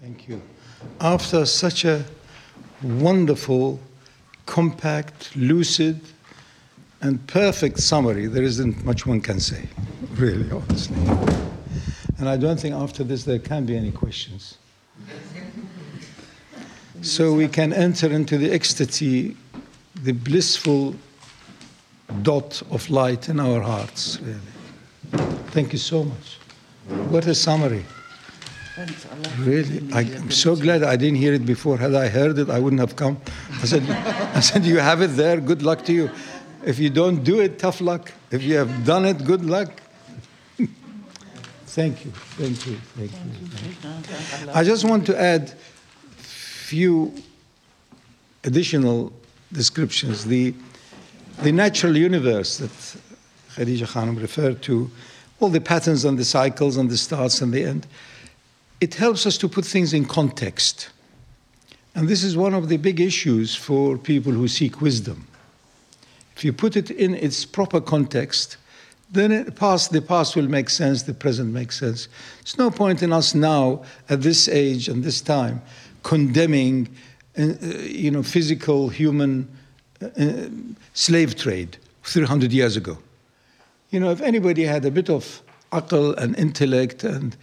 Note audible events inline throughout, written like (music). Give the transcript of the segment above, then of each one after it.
Thank you. After such a wonderful, compact, lucid, and perfect summary, there isn't much one can say, really, honestly. And I don't think after this there can be any questions. So we can enter into the ecstasy, the blissful dot of light in our hearts, really. Thank you so much. What a summary. Really, I, am so glad I didn't hear it before. Had I heard it, I wouldn't have come. I said, (laughs) I said, you have it there. Good luck to you. If you don't do it, tough luck. If you have done it, good luck. (laughs) thank you, thank you, thank you. I just want to add few additional descriptions. The the natural universe that Khadija Khanum referred to, all the patterns and the cycles and the starts and the end it helps us to put things in context. And this is one of the big issues for people who seek wisdom. If you put it in its proper context, then it past, the past will make sense, the present makes sense. There's no point in us now, at this age and this time, condemning uh, you know, physical human uh, uh, slave trade 300 years ago. You know, if anybody had a bit of aql and intellect and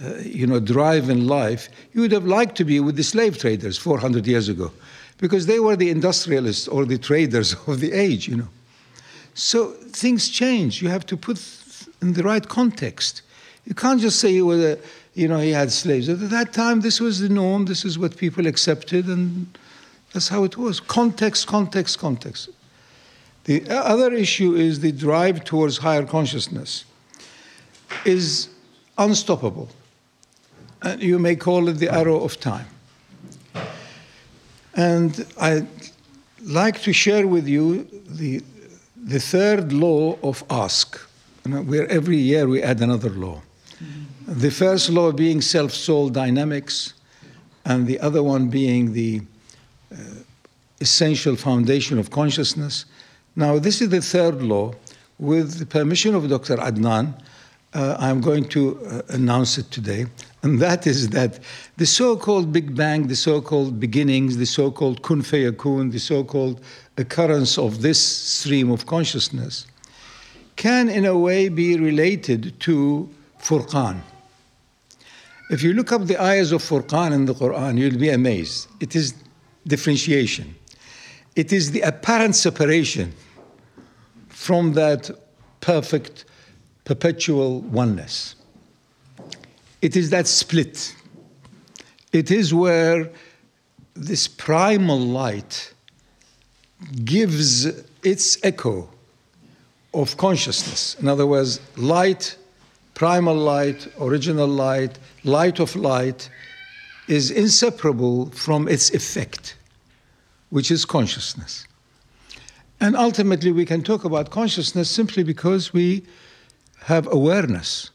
uh, you know, drive in life, you would have liked to be with the slave traders 400 years ago, because they were the industrialists or the traders (laughs) of the age, you know. So things change. You have to put in the right context. You can't just say he was a, you know, he had slaves. At that time, this was the norm. This is what people accepted, and that's how it was. Context, context, context. The other issue is the drive towards higher consciousness is unstoppable you may call it the arrow of time. And I'd like to share with you the, the third law of ASK, where every year we add another law. The first law being self soul dynamics, and the other one being the uh, essential foundation of consciousness. Now, this is the third law. With the permission of Dr. Adnan, uh, I'm going to uh, announce it today and that is that the so called Big Bang, the so called beginnings, the so called kun fayakun, the so called occurrence of this stream of consciousness can, in a way, be related to Furqan. If you look up the ayahs of Furqan in the Quran, you'll be amazed. It is differentiation, it is the apparent separation from that perfect, perpetual oneness. It is that split. It is where this primal light gives its echo of consciousness. In other words, light, primal light, original light, light of light is inseparable from its effect, which is consciousness. And ultimately, we can talk about consciousness simply because we have awareness.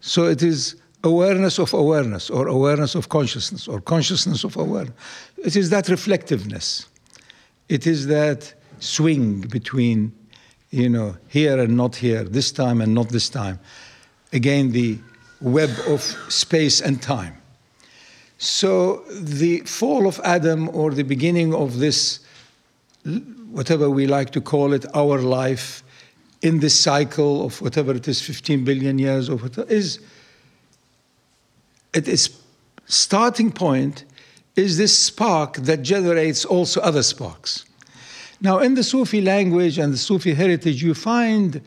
So it is awareness of awareness or awareness of consciousness or consciousness of awareness. It is that reflectiveness. It is that swing between, you know, here and not here, this time and not this time. Again, the web of space and time. So the fall of Adam or the beginning of this, whatever we like to call it, our life in this cycle of whatever it is, 15 billion years or whatever, is at its starting point is this spark that generates also other sparks. Now, in the Sufi language and the Sufi heritage, you find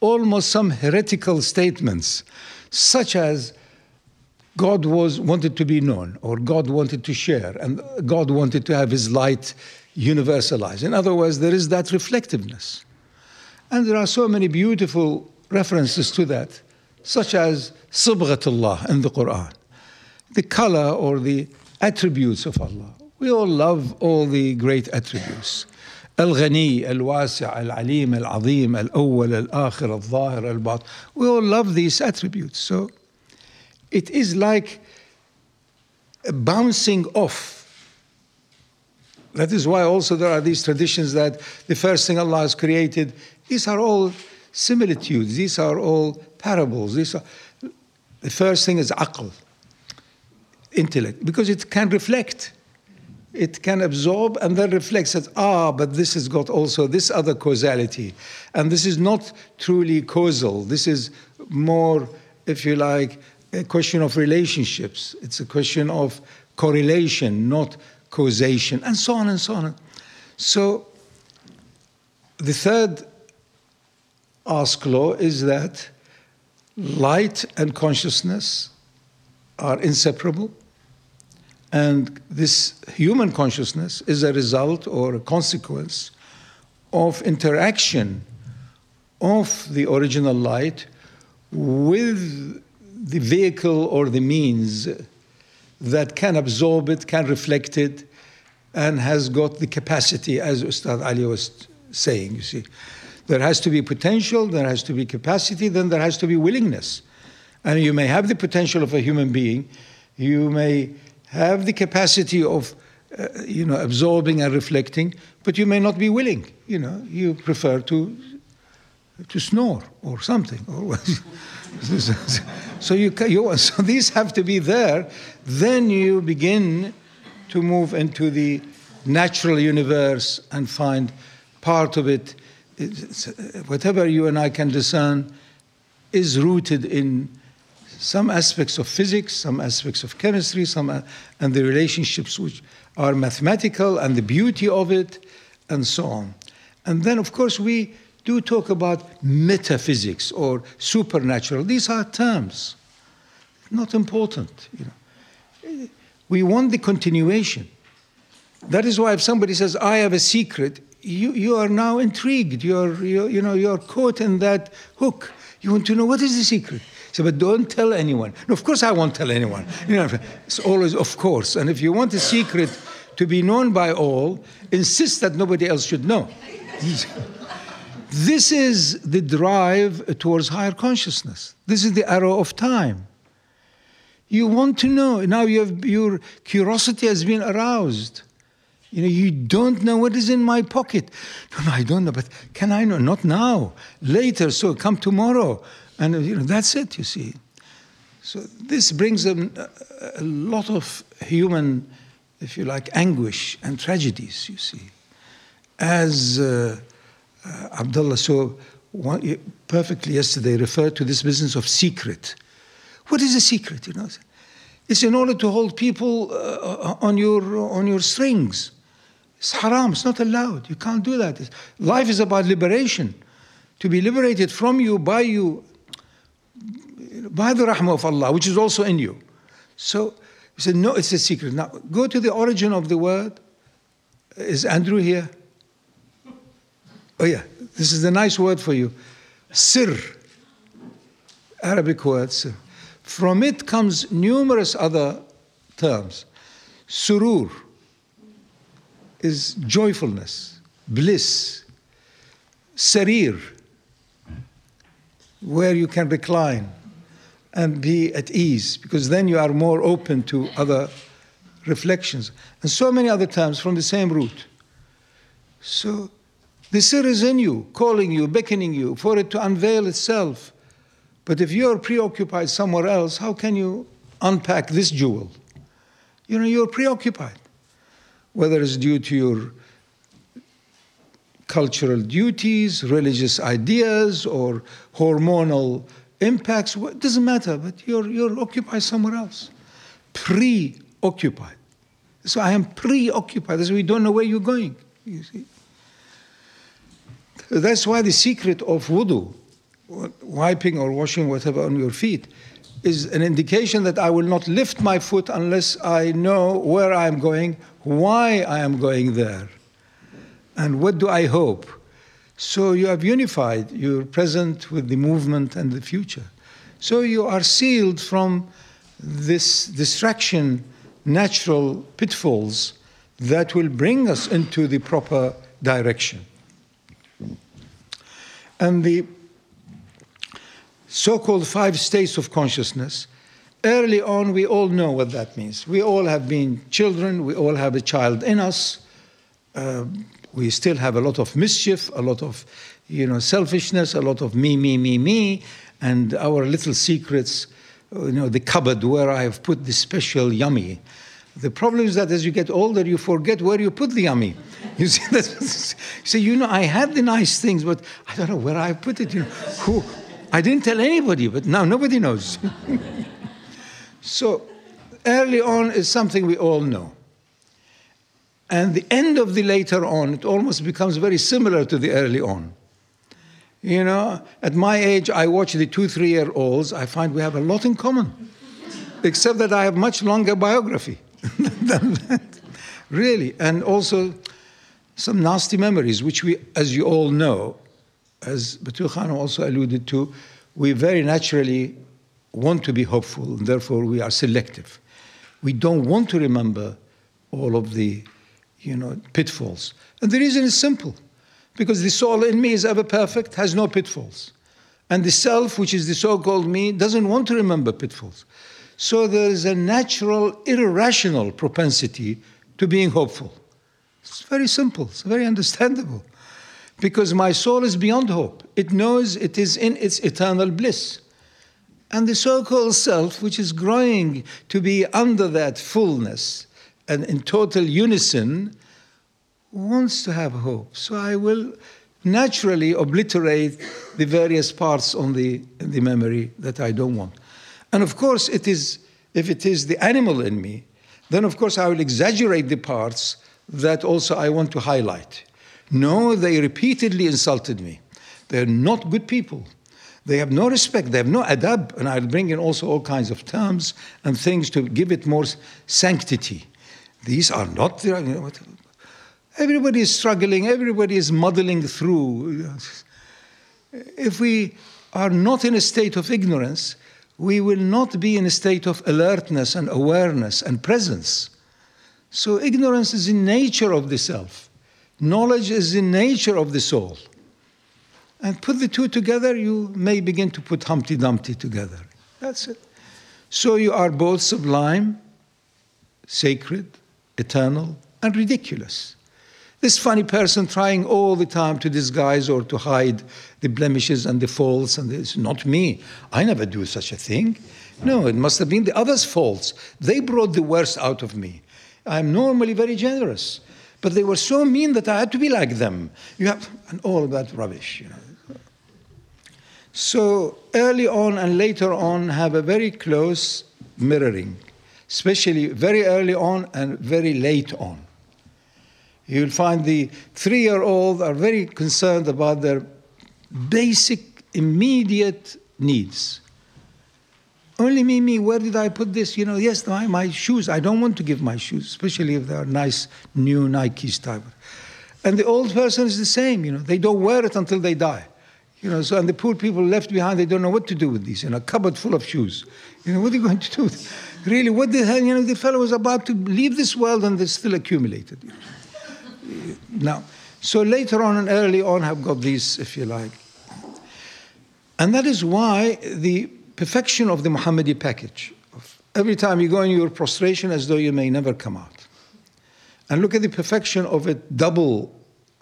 almost some heretical statements, such as God was wanted to be known, or God wanted to share, and God wanted to have His light universalized. In other words, there is that reflectiveness, and there are so many beautiful references to that such as Sibghatullah in the Quran, the color or the attributes of Allah. We all love all the great attributes. الغني الواسع العليم العظيم الأول الآخر الظاهر الباطن We all love these attributes. So it is like bouncing off. that is why also there are these traditions that the first thing Allah has created, these are all similitudes, these are all parables. These are, the first thing is aql, intellect because it can reflect. It can absorb and then reflects that, ah, but this has got also this other causality. And this is not truly causal. This is more, if you like, a question of relationships. It's a question of correlation, not causation, and so on and so on. So, the third ASK law is that light and consciousness are inseparable. And this human consciousness is a result or a consequence of interaction of the original light with the vehicle or the means that can absorb it, can reflect it, and has got the capacity, as Ustad Ali was saying, you see. There has to be potential, there has to be capacity, then there has to be willingness. And you may have the potential of a human being, you may have the capacity of uh, you know absorbing and reflecting, but you may not be willing. You know, you prefer to to snore or something. (laughs) (laughs) so you, you (laughs) so these have to be there. Then you begin to move into the natural universe and find part of it. Whatever you and I can discern is rooted in some aspects of physics, some aspects of chemistry, some uh, and the relationships which are mathematical and the beauty of it, and so on. And then, of course, we do talk about metaphysics or supernatural. These are terms, not important. You know. We want the continuation. That is why if somebody says, I have a secret, you, you are now intrigued. You're, you're, you know, you're caught in that hook. You want to know what is the secret? So, but don't tell anyone. No, of course, I won't tell anyone. You know, it's always, of course. And if you want a secret to be known by all, insist that nobody else should know. (laughs) this is the drive towards higher consciousness. This is the arrow of time. You want to know. Now you have, your curiosity has been aroused. You know, you don't know what is in my pocket. No, no, I don't know, but can I know? Not now, later, so come tomorrow. And you know, that's it, you see. So this brings a, a lot of human, if you like, anguish and tragedies, you see. As uh, Abdullah so one, perfectly yesterday referred to this business of secret. What is a secret, you know? It's in order to hold people uh, on, your, on your strings. It's haram, it's not allowed. You can't do that. Life is about liberation. To be liberated from you, by you, by the rahmah of Allah, which is also in you. So he said, no, it's a secret. Now go to the origin of the word. Is Andrew here? Oh yeah, this is a nice word for you. Sir. Arabic word, sir. From it comes numerous other terms. Surur is joyfulness, bliss. Sarir, where you can recline and be at ease, because then you are more open to other reflections. And so many other terms from the same root. So the sir is in you, calling you, beckoning you for it to unveil itself. But if you're preoccupied somewhere else, how can you unpack this jewel? You know, you're preoccupied. Whether it's due to your cultural duties, religious ideas, or hormonal impacts, it doesn't matter, but you're, you're occupied somewhere else. Preoccupied. So I am preoccupied. Why we don't know where you're going. You see? That's why the secret of wudu, wiping or washing whatever on your feet, is an indication that I will not lift my foot unless I know where I am going, why I am going there, and what do I hope. So you have unified your present with the movement and the future. So you are sealed from this distraction, natural pitfalls that will bring us into the proper direction. And the so called five states of consciousness, early on, we all know what that means. We all have been children, we all have a child in us. Uh, we still have a lot of mischief, a lot of you know, selfishness, a lot of me, me, me, me, and our little secrets you know, the cupboard where I have put the special yummy. The problem is that as you get older, you forget where you put the yummy. You see, (laughs) that's, so you know, I had the nice things, but I don't know where I put it. You know, who? I didn't tell anybody, but now nobody knows. (laughs) so, early on is something we all know. And the end of the later on, it almost becomes very similar to the early on. You know, at my age, I watch the two, three year olds, I find we have a lot in common, (laughs) except that I have much longer biography. (laughs) Really. And also some nasty memories, which we, as you all know, as Batul Khan also alluded to, we very naturally want to be hopeful, and therefore we are selective. We don't want to remember all of the, you know, pitfalls. And the reason is simple because the soul in me is ever perfect, has no pitfalls. And the self, which is the so called me, doesn't want to remember pitfalls. So there is a natural, irrational propensity to being hopeful. It's very simple, it's very understandable. Because my soul is beyond hope. It knows it is in its eternal bliss. And the so called self, which is growing to be under that fullness and in total unison, wants to have hope. So I will naturally obliterate the various parts on the, the memory that I don't want. And of course, it is, if it is the animal in me, then of course I will exaggerate the parts that also I want to highlight. No, they repeatedly insulted me. They're not good people. They have no respect. They have no adab. And I'll bring in also all kinds of terms and things to give it more sanctity. These are not the. Everybody is struggling, everybody is muddling through. If we are not in a state of ignorance, we will not be in a state of alertness and awareness and presence. So, ignorance is in nature of the self, knowledge is in nature of the soul. And put the two together, you may begin to put Humpty Dumpty together. That's it. So, you are both sublime, sacred, eternal, and ridiculous. This funny person trying all the time to disguise or to hide the blemishes and the faults, and it's not me. I never do such a thing. No, it must have been the others' faults. They brought the worst out of me. I'm normally very generous, but they were so mean that I had to be like them. You have, and all that rubbish, you know. So early on and later on have a very close mirroring, especially very early on and very late on. You'll find the three year old are very concerned about their basic, immediate needs. Only me, me, where did I put this? You know, yes, my, my shoes. I don't want to give my shoes, especially if they're nice, new Nikes type. And the old person is the same, you know, they don't wear it until they die. You know, so and the poor people left behind, they don't know what to do with these, in a cupboard full of shoes. You know, what are you going to do? Really, what the hell, you know, the fellow was about to leave this world and they still accumulated. You know now. So later on and early on have got these, if you like. And that is why the perfection of the Muhammadi package, every time you go in your prostration as though you may never come out. And look at the perfection of a double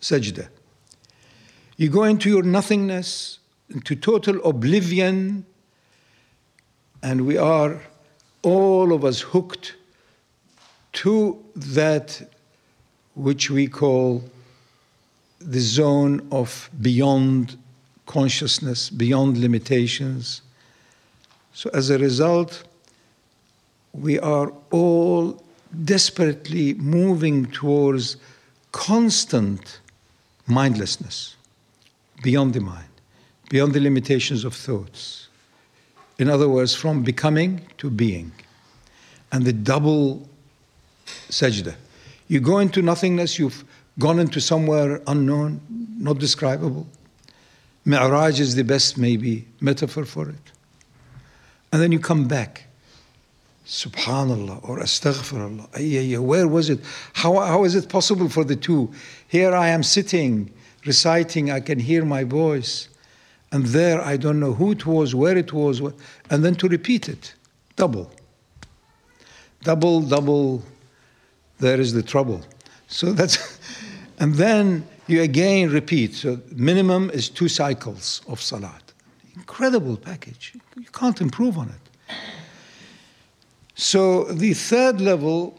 sajda. You go into your nothingness, into total oblivion, and we are all of us hooked to that which we call the zone of beyond consciousness, beyond limitations. So, as a result, we are all desperately moving towards constant mindlessness, beyond the mind, beyond the limitations of thoughts. In other words, from becoming to being. And the double sajda you go into nothingness, you've gone into somewhere unknown, not describable. Mi'raj is the best, maybe, metaphor for it. And then you come back. Subhanallah or Astaghfirullah. Where was it? How, how is it possible for the two? Here I am sitting, reciting, I can hear my voice. And there I don't know who it was, where it was, and then to repeat it. Double. Double, double there is the trouble. So that's, (laughs) and then you again repeat. So minimum is two cycles of salat. Incredible package. You can't improve on it. So the third level,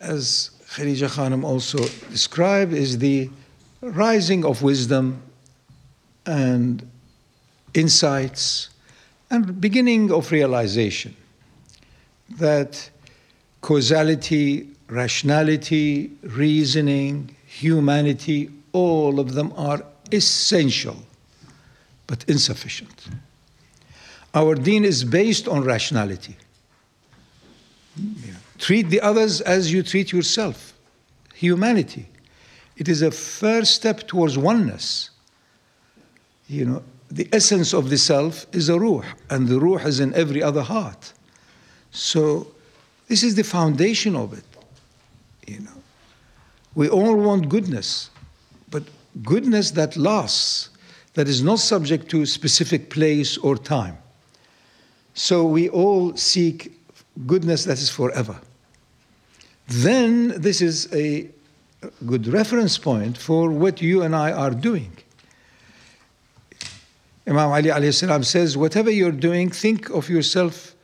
as Khadija Khanum also described, is the rising of wisdom and insights and beginning of realization that causality, rationality, reasoning, humanity, all of them are essential but insufficient. Our deen is based on rationality. Treat the others as you treat yourself. Humanity. It is a first step towards oneness. You know, the essence of the self is a ruh, and the ruh is in every other heart. So, this is the foundation of it. You know, we all want goodness, but goodness that lasts, that is not subject to specific place or time. So we all seek goodness that is forever. Then this is a good reference point for what you and I are doing. Imam Ali salam says, whatever you're doing, think of yourself,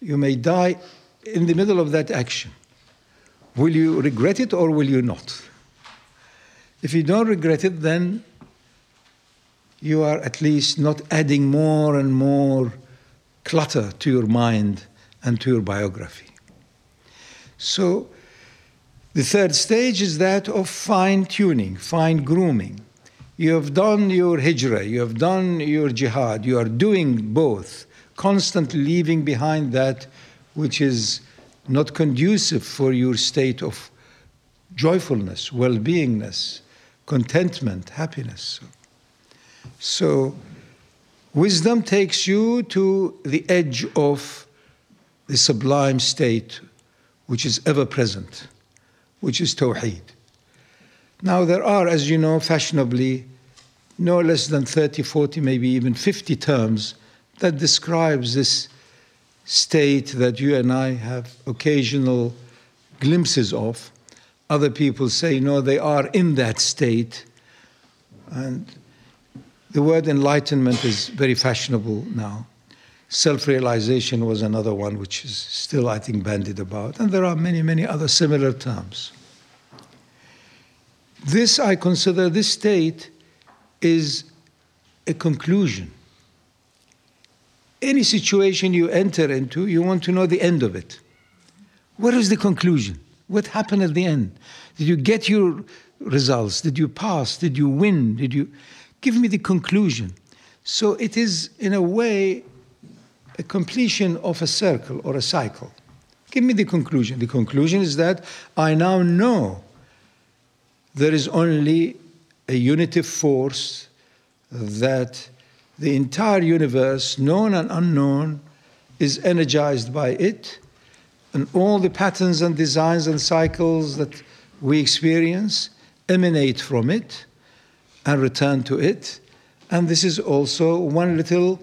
you may die in the middle of that action. Will you regret it or will you not? If you don't regret it, then you are at least not adding more and more clutter to your mind and to your biography. So, the third stage is that of fine tuning, fine grooming. You have done your hijrah, you have done your jihad, you are doing both, constantly leaving behind that which is not conducive for your state of joyfulness, well beingness, contentment, happiness. So, wisdom takes you to the edge of the sublime state which is ever present, which is Tawheed. Now, there are, as you know, fashionably, no less than 30, 40, maybe even 50 terms that describes this state that you and I have occasional glimpses of. Other people say, no, they are in that state. And the word enlightenment is very fashionable now. Self realization was another one which is still, I think, bandied about. And there are many, many other similar terms. This, I consider, this state is a conclusion. Any situation you enter into, you want to know the end of it. What is the conclusion? What happened at the end? Did you get your results? Did you pass? Did you win? Did you give me the conclusion? So it is, in a way, a completion of a circle or a cycle. Give me the conclusion. The conclusion is that I now know there is only a unitive force that the entire universe, known and unknown, is energized by it, and all the patterns and designs and cycles that we experience emanate from it and return to it. And this is also one little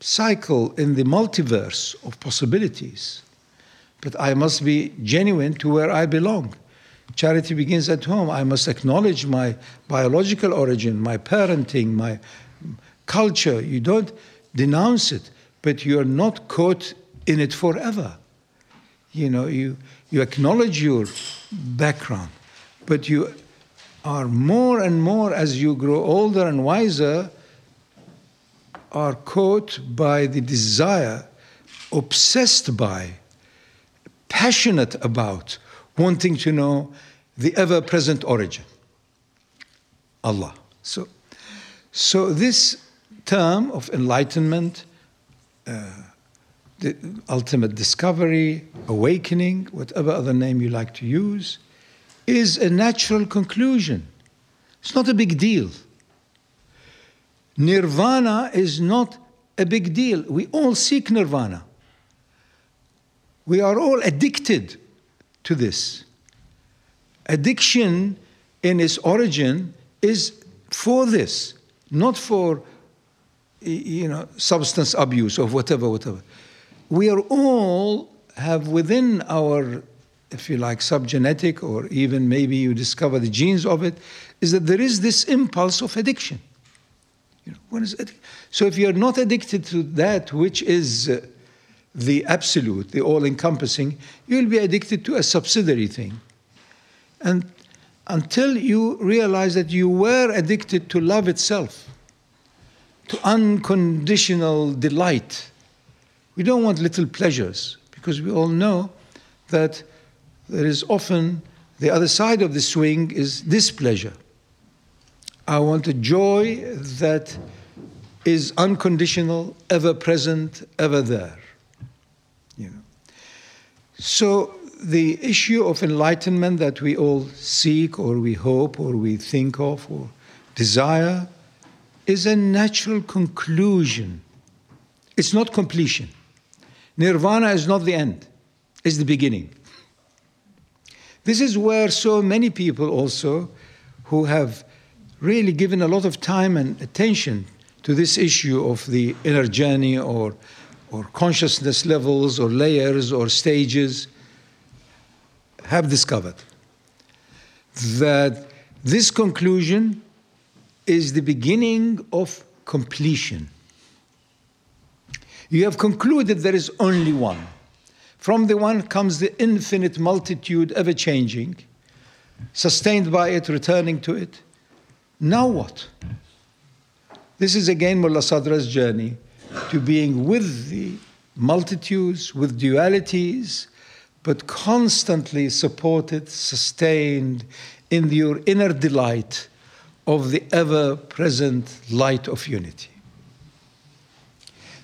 cycle in the multiverse of possibilities. But I must be genuine to where I belong. Charity begins at home. I must acknowledge my biological origin, my parenting, my culture. You don't denounce it, but you're not caught in it forever. You know, you, you acknowledge your background, but you are more and more as you grow older and wiser are caught by the desire, obsessed by, passionate about, wanting to know the ever present origin Allah. So, so this term of enlightenment, uh, the ultimate discovery, awakening, whatever other name you like to use, is a natural conclusion. It's not a big deal. Nirvana is not a big deal. We all seek nirvana. We are all addicted to this. Addiction in its origin is for this, not for you know substance abuse or whatever, whatever. We are all have within our, if you like, subgenetic, or even maybe you discover the genes of it, is that there is this impulse of addiction. You know, what is? So if you're not addicted to that which is uh, the absolute, the all encompassing, you'll be addicted to a subsidiary thing. And until you realize that you were addicted to love itself, to unconditional delight. We don't want little pleasures because we all know that there is often the other side of the swing is displeasure. I want a joy that is unconditional, ever present, ever there. You know. So the issue of enlightenment that we all seek or we hope or we think of or desire is a natural conclusion. It's not completion. Nirvana is not the end, it's the beginning. This is where so many people also who have really given a lot of time and attention to this issue of the inner journey or, or consciousness levels or layers or stages have discovered that this conclusion is the beginning of completion. You have concluded there is only one. From the one comes the infinite multitude, ever changing, sustained by it, returning to it. Now what? This is again Mullah Sadra's journey to being with the multitudes, with dualities, but constantly supported, sustained in your inner delight of the ever present light of unity.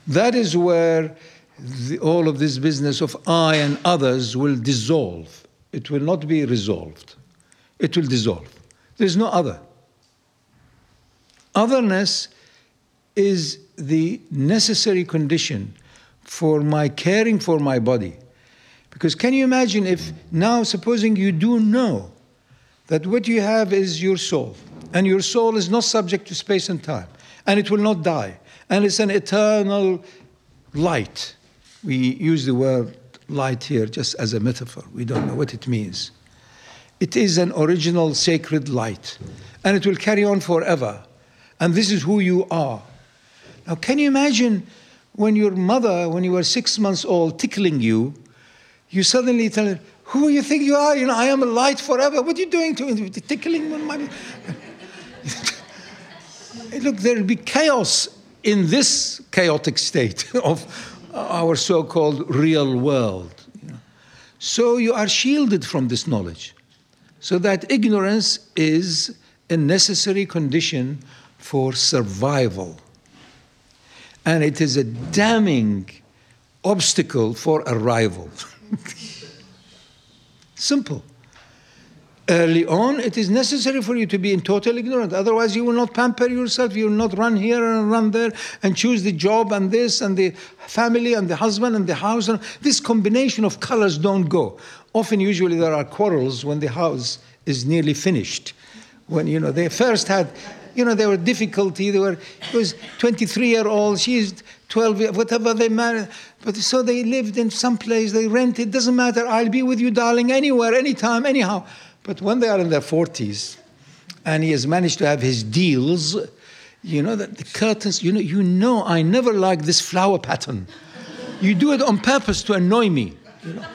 That is where the, all of this business of I and others will dissolve. It will not be resolved, it will dissolve. There's no other. Otherness is the necessary condition for my caring for my body. Because can you imagine if now, supposing you do know that what you have is your soul, and your soul is not subject to space and time, and it will not die, and it's an eternal light. We use the word light here just as a metaphor, we don't know what it means. It is an original sacred light, and it will carry on forever. And this is who you are. Now, can you imagine when your mother, when you were six months old, tickling you, you suddenly tell her, Who you think you are? You know, I am a light forever. What are you doing to me? Tickling my. Look, there will be chaos in this chaotic state (laughs) of our so called real world. So you are shielded from this knowledge. So that ignorance is a necessary condition for survival and it is a damning obstacle for arrival. (laughs) Simple. Early on, it is necessary for you to be in total ignorance. Otherwise, you will not pamper yourself. You will not run here and run there and choose the job and this and the family and the husband and the house. And this combination of colors don't go. Often, usually, there are quarrels when the house is nearly finished. When you know they first had you know, there were difficulty. They were, he was 23 year old, she's 12, whatever they married. But so they lived in some place, they rented, doesn't matter, I'll be with you, darling, anywhere, anytime, anyhow. But when they are in their 40s, and he has managed to have his deals, you know, that the curtains, you know, you know, I never like this flower pattern. You do it on purpose to annoy me. You know?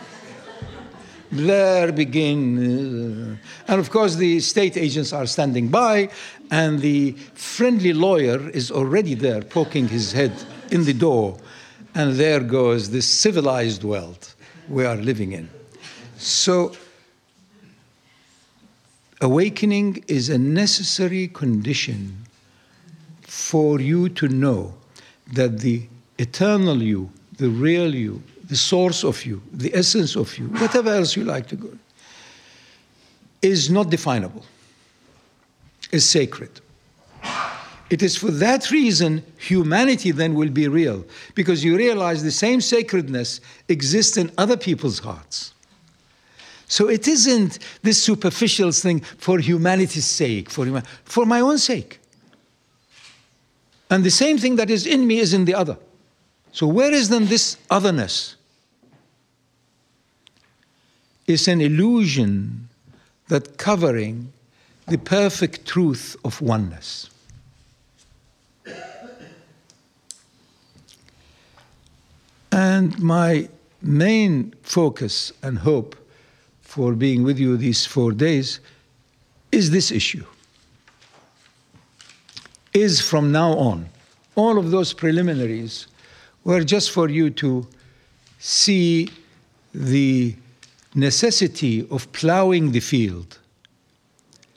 there begin. Uh, and of course, the state agents are standing by, and the friendly lawyer is already there poking his head in the door. And there goes this civilized world we are living in. So, awakening is a necessary condition for you to know that the eternal you, the real you, the source of you, the essence of you, whatever else you like to go, is not definable, is sacred. It is for that reason humanity then will be real, because you realize the same sacredness exists in other people's hearts. So it isn't this superficial thing for humanity's sake, for, for my own sake. And the same thing that is in me is in the other. So where is then this otherness? It's an illusion that covering the perfect truth of oneness. And my main focus and hope for being with you these four days is this issue. Is from now on. All of those preliminaries were just for you to see the necessity of plowing the field,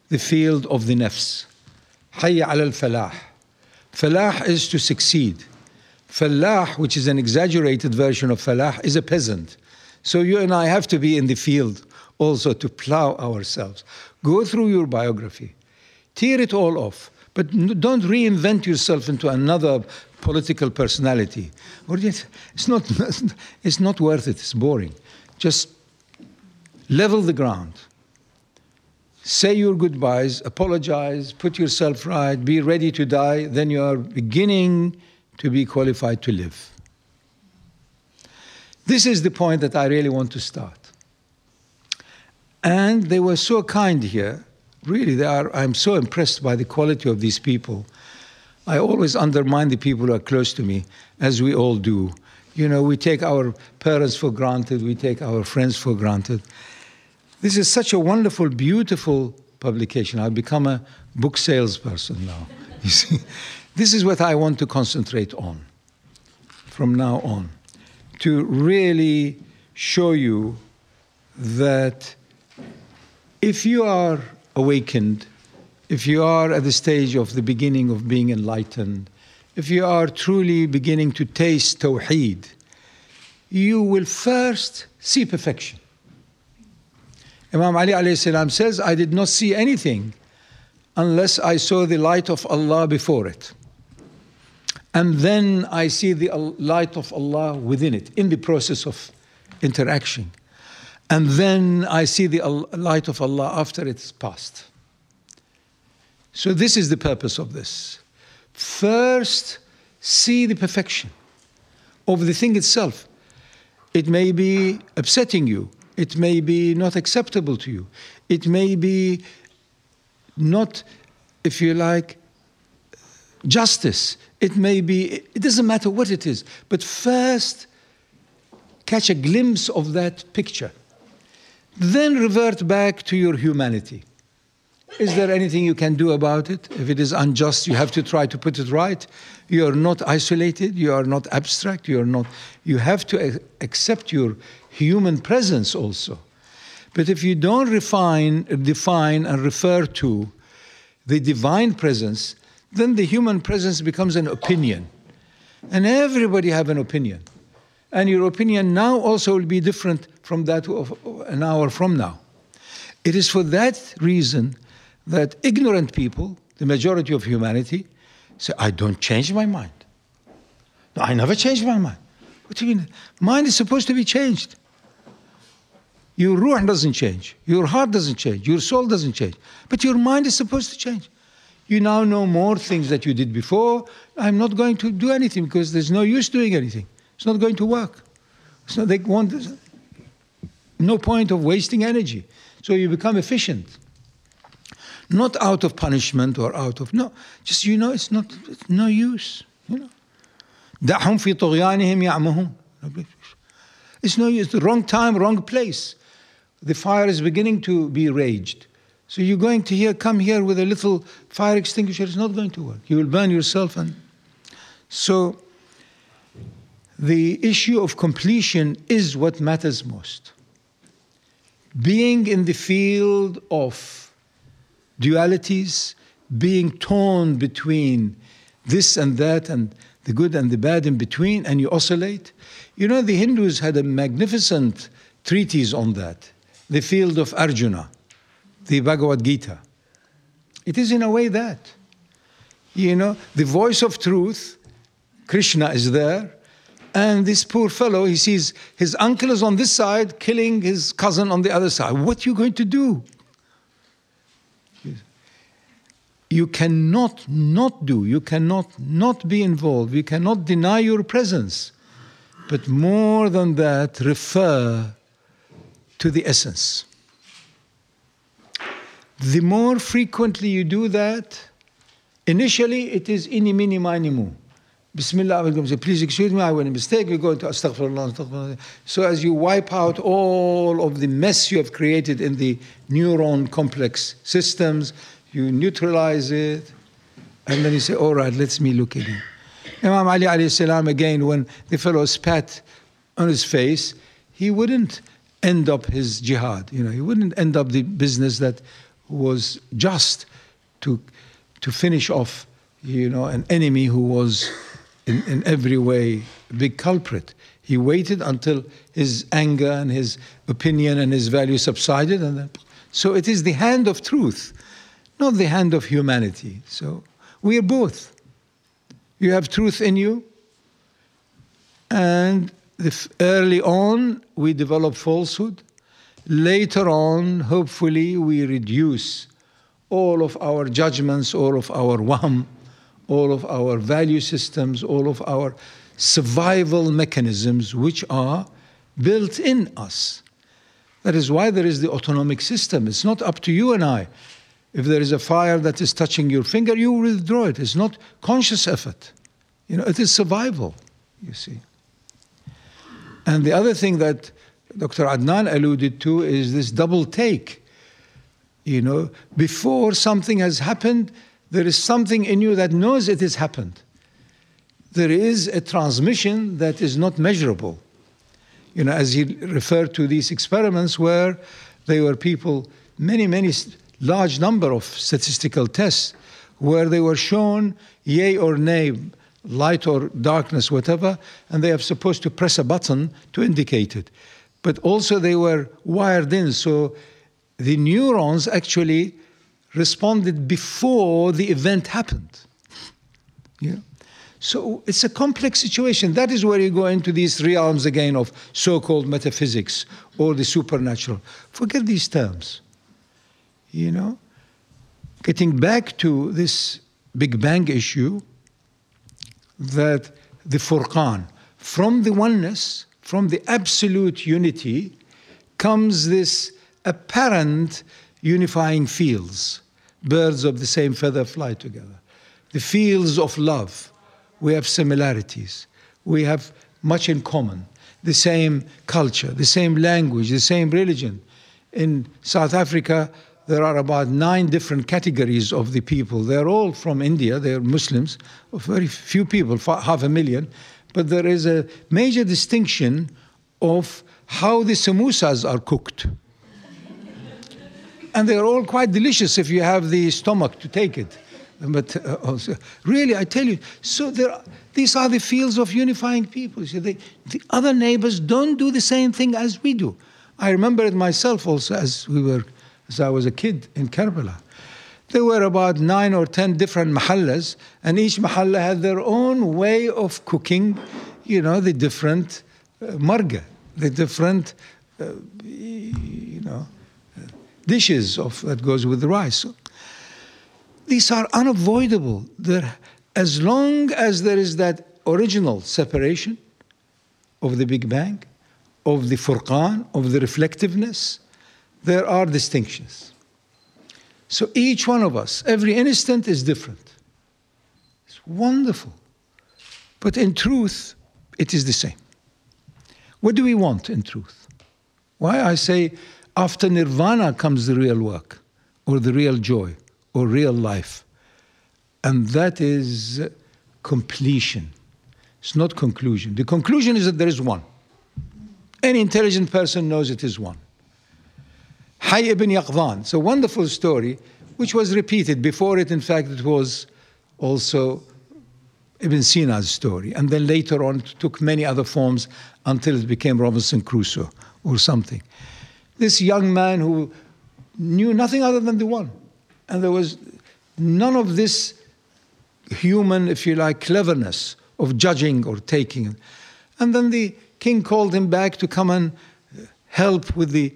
the field of the nafs. Hayya al falah. Falah is to succeed. Fallah, which is an exaggerated version of falah, is a peasant. So you and I have to be in the field also to plow ourselves. Go through your biography, tear it all off, but don't reinvent yourself into another political personality. It's not, (laughs) it's not worth it, it's boring. Just level the ground. Say your goodbyes, apologize, put yourself right, be ready to die, then you are beginning to be qualified to live. This is the point that I really want to start. And they were so kind here. Really, they are, I'm so impressed by the quality of these people. I always undermine the people who are close to me, as we all do. You know, we take our parents for granted, we take our friends for granted. This is such a wonderful, beautiful publication. I've become a book salesperson now. (laughs) You see, this is what I want to concentrate on from now on to really show you that if you are awakened, if you are at the stage of the beginning of being enlightened, if you are truly beginning to taste Tawheed, you will first see perfection. Imam Ali alayhi salam says, I did not see anything unless I saw the light of Allah before it. And then I see the light of Allah within it, in the process of interaction. And then I see the light of Allah after it's passed. So, this is the purpose of this. First, see the perfection of the thing itself. It may be upsetting you, it may be not acceptable to you. It may be not, if you like, justice. It may be, it doesn't matter what it is. But first, catch a glimpse of that picture. Then revert back to your humanity. Is there anything you can do about it? If it is unjust, you have to try to put it right. You are not isolated, you are not abstract, you are not, you have to accept your human presence also. But if you don't refine, define, and refer to the divine presence, then the human presence becomes an opinion. And everybody have an opinion. And your opinion now also will be different from that of an hour from now. It is for that reason that ignorant people, the majority of humanity, say, I don't change my mind. No, I never change my mind. What do you mean? Mind is supposed to be changed. Your ruh doesn't change. Your heart doesn't change. Your soul doesn't change. But your mind is supposed to change. You now know more things that you did before. I'm not going to do anything because there's no use doing anything. It's not going to work. So they want no point of wasting energy. So you become efficient. Not out of punishment or out of no, just you know it's not it's no use. You know. دعهم في طغيانهم يعمهون. It's no use. The wrong time, wrong place the fire is beginning to be raged. So you're going to here, come here with a little fire extinguisher. It's not going to work. You will burn yourself. And so the issue of completion is what matters most. Being in the field of dualities, being torn between this and that and the good and the bad in between, and you oscillate. You know, the Hindus had a magnificent treatise on that the field of Arjuna, the Bhagavad Gita. It is in a way that, you know, the voice of truth, Krishna is there, and this poor fellow, he sees his uncle is on this side killing his cousin on the other side. What are you going to do? You cannot not do, you cannot not be involved, you cannot deny your presence. But more than that, refer to the essence. The more frequently you do that, initially it is ini mini mini. Bismillah, say, please excuse me, I made a mistake. We go into astaghfirullah, astaghfirullah. So as you wipe out all of the mess you have created in the neuron complex systems, you neutralize it, and then you say, all right, let's me look again. Imam Ali alayhi salam, again, when the fellow spat on his face, he wouldn't end up his jihad. You know, he wouldn't end up the business that was just to, to finish off, you know, an enemy who was in, in every way big culprit. He waited until his anger and his opinion and his value subsided, and then, so it is the hand of truth, not the hand of humanity. So we are both. You have truth in you, and early on we develop falsehood. Later on, hopefully, we reduce all of our judgments, all of our (laughs) wahm, all of our value systems, all of our survival mechanisms, which are built in us. That is why there is the autonomic system. It's not up to you and I. If there is a fire that is touching your finger, you withdraw it. It's not conscious effort. You know, it is survival, you see. And the other thing that Dr. Adnan alluded to is this double take. You know, before something has happened, there is something in you that knows it has happened. There is a transmission that is not measurable. You know, as he referred to these experiments where they were people, many, many, large number of statistical tests where they were shown yay or nay, light or darkness, whatever, and they are supposed to press a button to indicate it. But also they were wired in, so the neurons actually responded before the event happened. Yeah. So it's a complex situation. That is where you go into these realms again of so called metaphysics or the supernatural. Forget these terms. You know? Getting back to this Big Bang issue, that the Furqan, from the oneness, from the absolute unity, comes this apparent unifying fields birds of the same feather fly together. The fields of love, we have similarities. We have much in common. The same culture, the same language, the same religion. In South Africa, there are about nine different categories of the people. They're all from India, they're Muslims, very few people, half a million. But there is a major distinction of how the samosas are cooked and they're all quite delicious if you have the stomach to take it. But uh, also, really, I tell you, so there, are, these are the fields of unifying people. See, they, the other neighbors don't do the same thing as we do. I remember it myself also as we were, as I was a kid in Karbala. There were about nine or ten different mahallas, and each mahalla had their own way of cooking, you know, the different uh, marga, the different, uh, you know, dishes of, that goes with the rice. These are unavoidable. They're, as long as there is that original separation of the Big Bang, of the Furqan, of the reflectiveness, there are distinctions. So each one of us, every instant is different. It's wonderful. But in truth, it is the same. What do we want in truth? Why I say after nirvana comes the real work, or the real joy, or real life. And that is completion. It's not conclusion. The conclusion is that there is one. Any intelligent person knows it is one. Hayy ibn Yaqdhan, it's a wonderful story which was repeated. Before it, in fact, it was also Ibn Sina's story. And then later on, it took many other forms until it became Robinson Crusoe or something this young man who knew nothing other than the one. And there was none of this human, if you like, cleverness of judging or taking. And then the king called him back to come and help with the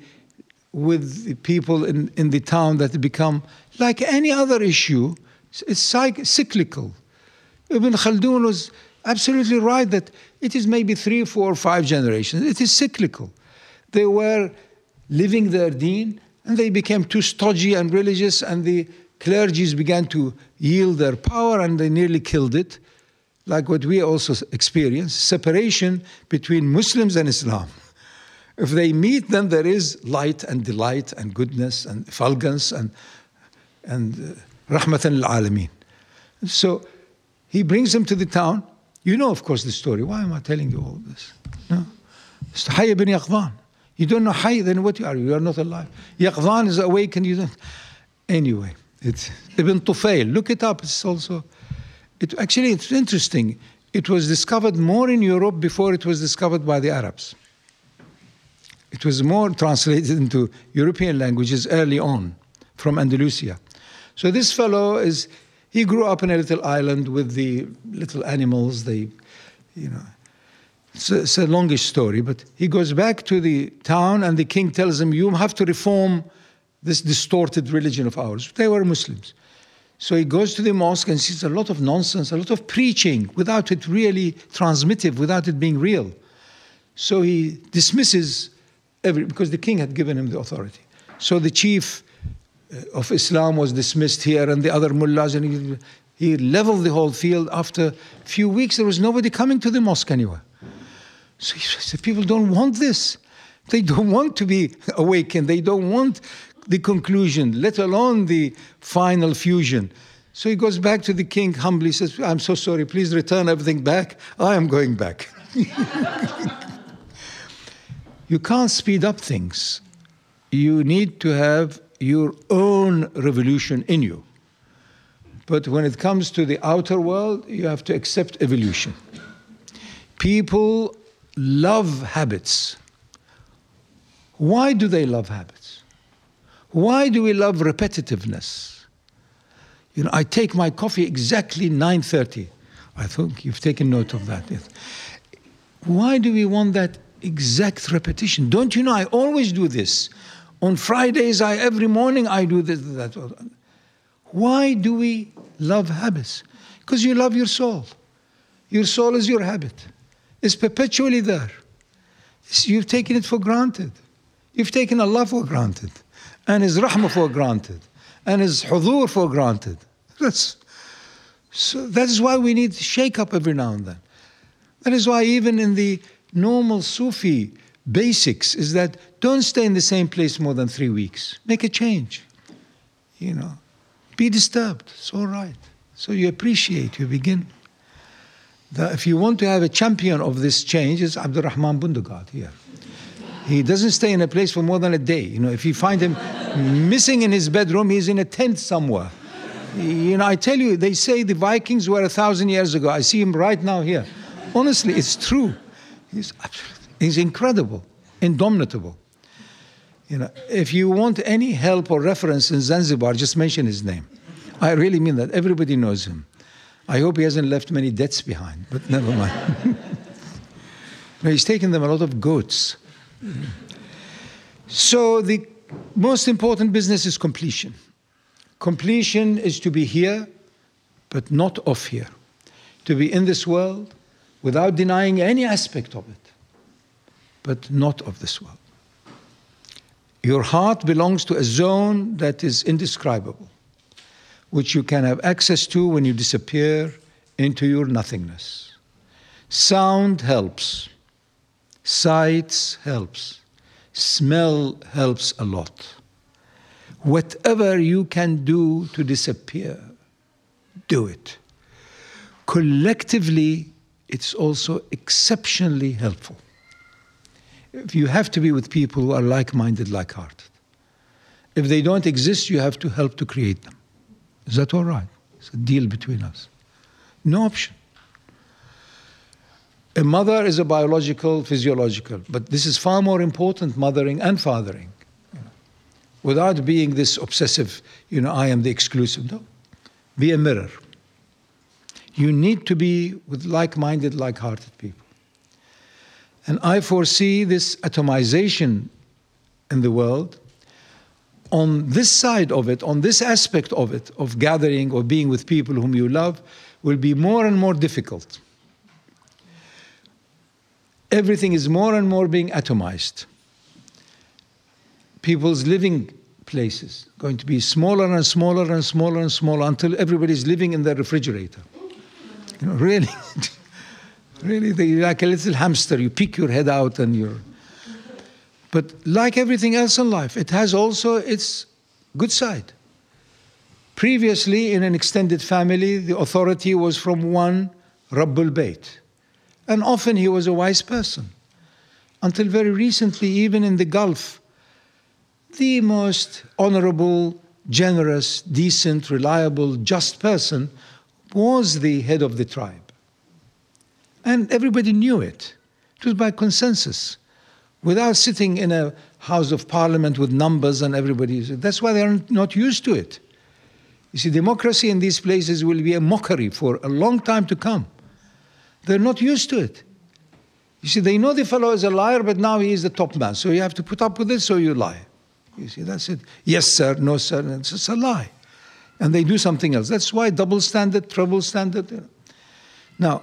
with the people in, in the town that become like any other issue, it's cyclical. Ibn Khaldun was absolutely right that it is maybe three, four, five generations. It is cyclical. They were living their deen, and they became too stodgy and religious, and the clergies began to yield their power, and they nearly killed it. like what we also experience separation between Muslims and Islam. If they meet, then there is light and delight and goodness and fulgence and, and uh, rahmatan al alameen. So he brings them to the town. You know, of course, the story. Why am I telling you all this? No. It's Hayy ibn Yaqdhan. You don't know Hayy, then what you are? You are not alive. Yaqdhan is awakened. You don't. Anyway, it's Ibn Tufayl. Look it up. It's also, it, actually, it's interesting. It was discovered more in Europe before it was discovered by the Arabs. It was more translated into European languages early on from Andalusia. So this fellow is, he grew up in a little island with the little animals, they, you know. It's a, it's a longish story, but he goes back to the town and the king tells him, You have to reform this distorted religion of ours. They were Muslims. So he goes to the mosque and sees a lot of nonsense, a lot of preaching without it really transmittive, without it being real. So he dismisses every, because the king had given him the authority. So the chief uh, of Islam was dismissed here and the other mullahs, and he, he leveled the whole field. After a few weeks, there was nobody coming to the mosque anywhere. So he said, People don't want this. They don't want to be (laughs) awakened. They don't want the conclusion, let alone the final fusion. So he goes back to the king humbly, says, I'm so sorry, please return everything back. I am going back. (laughs) you can't speed up things. You need to have your own revolution in you. But when it comes to the outer world, you have to accept evolution. People love habits. Why do they love habits? Why do we love repetitiveness? You know, I take my coffee exactly 9:30. I think you've taken note of that. Why do we want that exact repetition? Don't you know I always do this? On Fridays, I every morning I do this. That. Why do we love habits? Because you love your soul. Your soul is your habit. It's perpetually there. You've taken it for granted. You've taken Allah for granted, and His rahmah for granted, and His hudur for granted. That's, so that is why we need to shake up every now and then. That is why even in the normal Sufi basics is that don't stay in the same place more than three weeks. Make a change. You know, be disturbed. It's all right. So you appreciate. You begin. If you want to have a champion of this change, it's Abdurrahman Bundugad here. He doesn't stay in a place for more than a day. You know, if you find him missing in his bedroom, he's in a tent somewhere. You know, I tell you, they say the Vikings were a thousand years ago. I see him right now here. Honestly, it's true. He's absolutely, he's incredible, indomitable. You know, if you want any help or reference in Zanzibar, just mention his name. I really mean that. Everybody knows him. I hope he hasn't left many debts behind, but never mind. (laughs) no, he's taken them a lot of goats. So the most important business is completion. Completion is to be here, but not off here. To be in this world without denying any aspect of it, but not of this world. Your heart belongs to a zone that is indescribable, which you can have access to when you disappear into your nothingness. Sound helps. sights helps. Smell helps a lot. Whatever you can do to disappear, do it. Collectively, it's also exceptionally helpful. If you have to be with people who are like minded, like hearted. If they don't exist, you have to help to create them. Is that all right? It's a deal between us. No option. A mother is a biological, physiological, but this is far more important mothering and fathering. Without being this obsessive, you know, I am the exclusive. No. Be a mirror. You need to be with like minded, like hearted people. And I foresee this atomization in the world on this side of it, on this aspect of it, of gathering or being with people whom you love, will be more and more difficult everything is more and more being atomized. People's living places going to be smaller and smaller and smaller and smaller until everybody's living in their refrigerator. You know, (laughs) really, really, like a little hamster. You peek your head out and you're. But like everything else in life, it has also its good side. Previously, in an extended family, the authority was from one Rabbul Bayt. And often he was a wise person. Until very recently, even in the Gulf, the most honorable, generous, decent, reliable, just person was the head of the tribe. And everybody knew it. It was by consensus, without sitting in a House of Parliament with numbers and everybody. That's why they're not used to it. You see, democracy in these places will be a mockery for a long time to come. They're not used to it. You see, they know the fellow is a liar, but now he is the top man. So you have to put up with it, so you lie. You see, that's it. Yes, sir, no, sir. And it's just a lie. And they do something else. That's why double standard, treble standard. Now,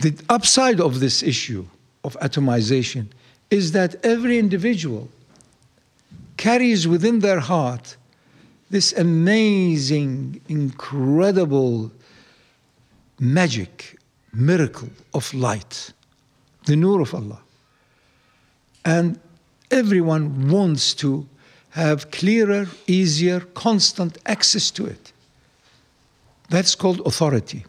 the upside of this issue of atomization is that every individual carries within their heart this amazing, incredible magic, miracle of light, the nur of Allah. And everyone wants to have clearer, easier, constant access to it. That's called authority.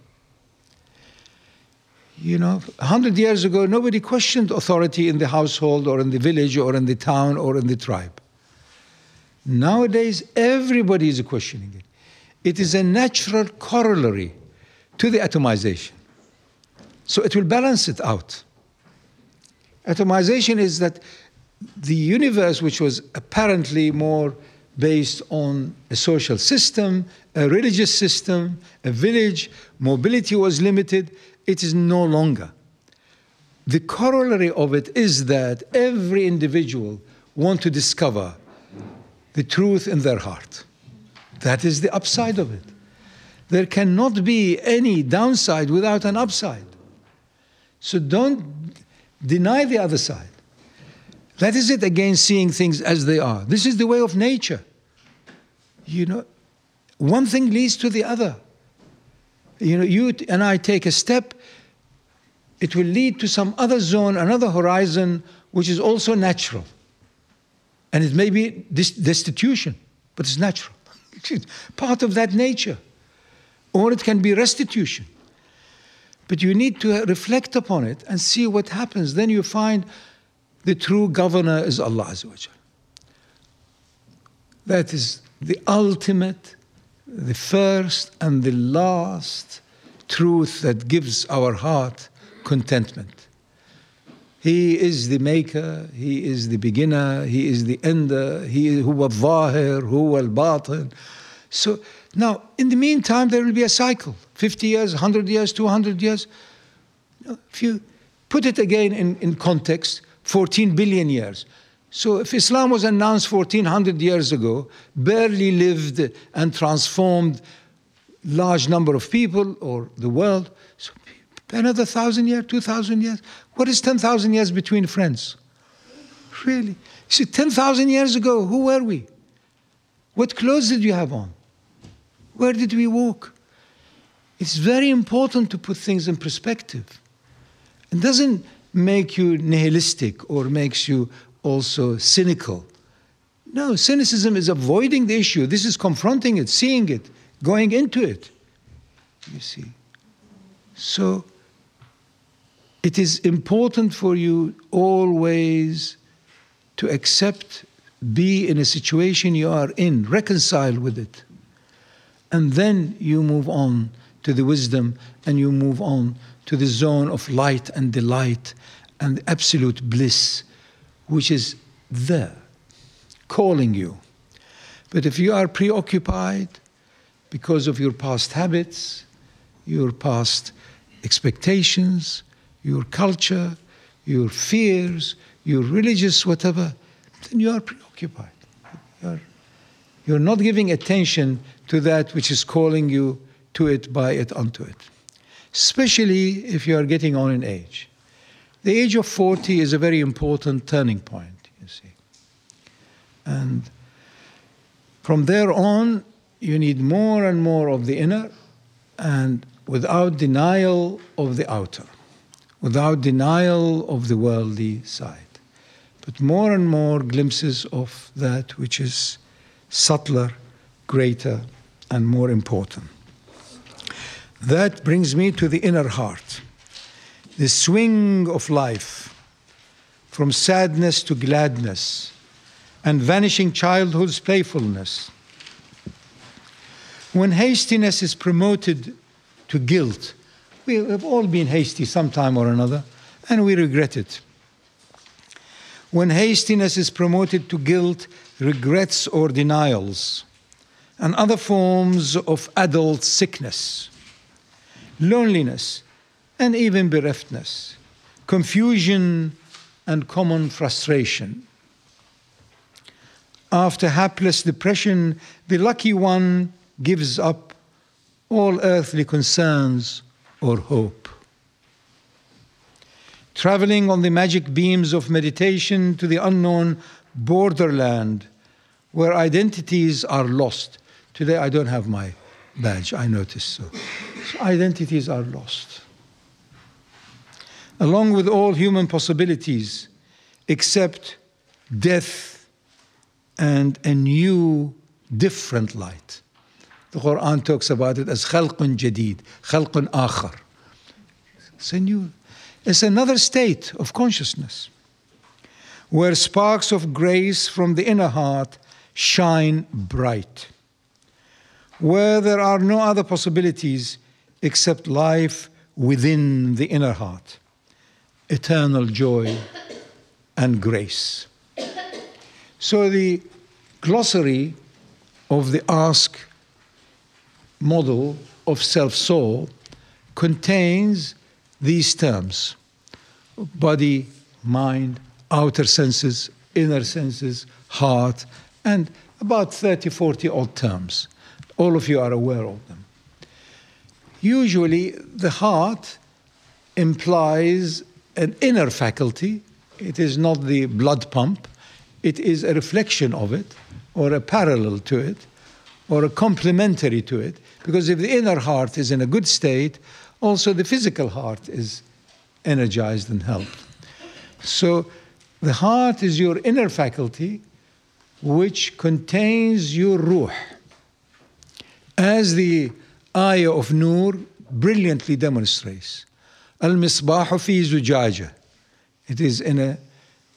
You know, a hundred years ago, nobody questioned authority in the household or in the village or in the town or in the tribe. Nowadays, everybody is questioning it. It is a natural corollary to the atomization. So it will balance it out. Atomization is that the universe, which was apparently more based on a social system, a religious system, a village, mobility was limited, it is no longer. The corollary of it is that every individual want to discover the truth in their heart. That is the upside of it. There cannot be any downside without an upside. So don't deny the other side. That is it again, seeing things as they are. This is the way of nature. You know, one thing leads to the other. You know, you and I take a step, it will lead to some other zone, another horizon, which is also natural. And it may be destitution, but it's natural. It's (laughs) part of that nature. Or it can be restitution. But you need to reflect upon it and see what happens. Then you find the true governor is Allah. That is the ultimate, the first, and the last truth that gives our heart contentment. He is the maker, he is the beginner, he is the ender, he is huwa al-zahir, huwa al-batin. So now, in the meantime, there will be a cycle 50 years, 100 years, 200 years. If you put it again in, in context, 14 billion years. So if Islam was announced 1400 years ago, barely lived and transformed large number of people or the world, so another thousand years, 2000 years. What is 10,000 years between friends? Really? You see, 10,000 years ago, who were we? What clothes did you have on? Where did we walk? It's very important to put things in perspective. It doesn't make you nihilistic or makes you also cynical. No, cynicism is avoiding the issue. This is confronting it, seeing it, going into it. You see. So it is important for you always to accept, be in a situation you are in, reconcile with it. And then you move on to the wisdom and you move on to the zone of light and delight and absolute bliss, which is there, calling you. But if you are preoccupied because of your past habits, your past expectations, your culture, your fears, your religious whatever, then you are preoccupied. You're, you're not giving attention to that which is calling you to it, by it, unto it. Especially if you are getting on in age. The age of 40 is a very important turning point, you see. And from there on, you need more and more of the inner and without denial of the outer, without denial of the worldly side, but more and more glimpses of that which is subtler, greater, and more important. That brings me to the inner heart, the swing of life from sadness to gladness and vanishing childhood's playfulness. When hastiness is promoted to guilt, we have all been hasty sometime or another, and we regret it. When hastiness is promoted to guilt, regrets, or denials, and other forms of adult sickness, loneliness, and even bereftness, confusion, and common frustration. After hapless depression, the lucky one gives up all earthly concerns or hope. Traveling on the magic beams of meditation to the unknown borderland where identities are lost. Today I don't have my badge, I noticed so. so identities are lost. Along with all human possibilities, except death and a new, different light. The Quran talks about it as khalqun jadid, khalqun akhar. It's a new, it's another state of consciousness where sparks of grace from the inner heart shine bright, where there are no other possibilities except life within the inner heart, eternal joy and grace. So the glossary of the ASK model of self soul contains these terms body, mind, outer senses, inner senses, heart, and about 30, 40 odd terms. All of you are aware of them. Usually, the heart implies an inner faculty, it is not the blood pump, it is a reflection of it, or a parallel to it, or a complementary to it. Because if the inner heart is in a good state, also the physical heart is energized and helped. So the heart is your inner faculty which contains your ruh. As the ayah of Nur brilliantly demonstrates. Al-misbahu fi zujaja. It is in a,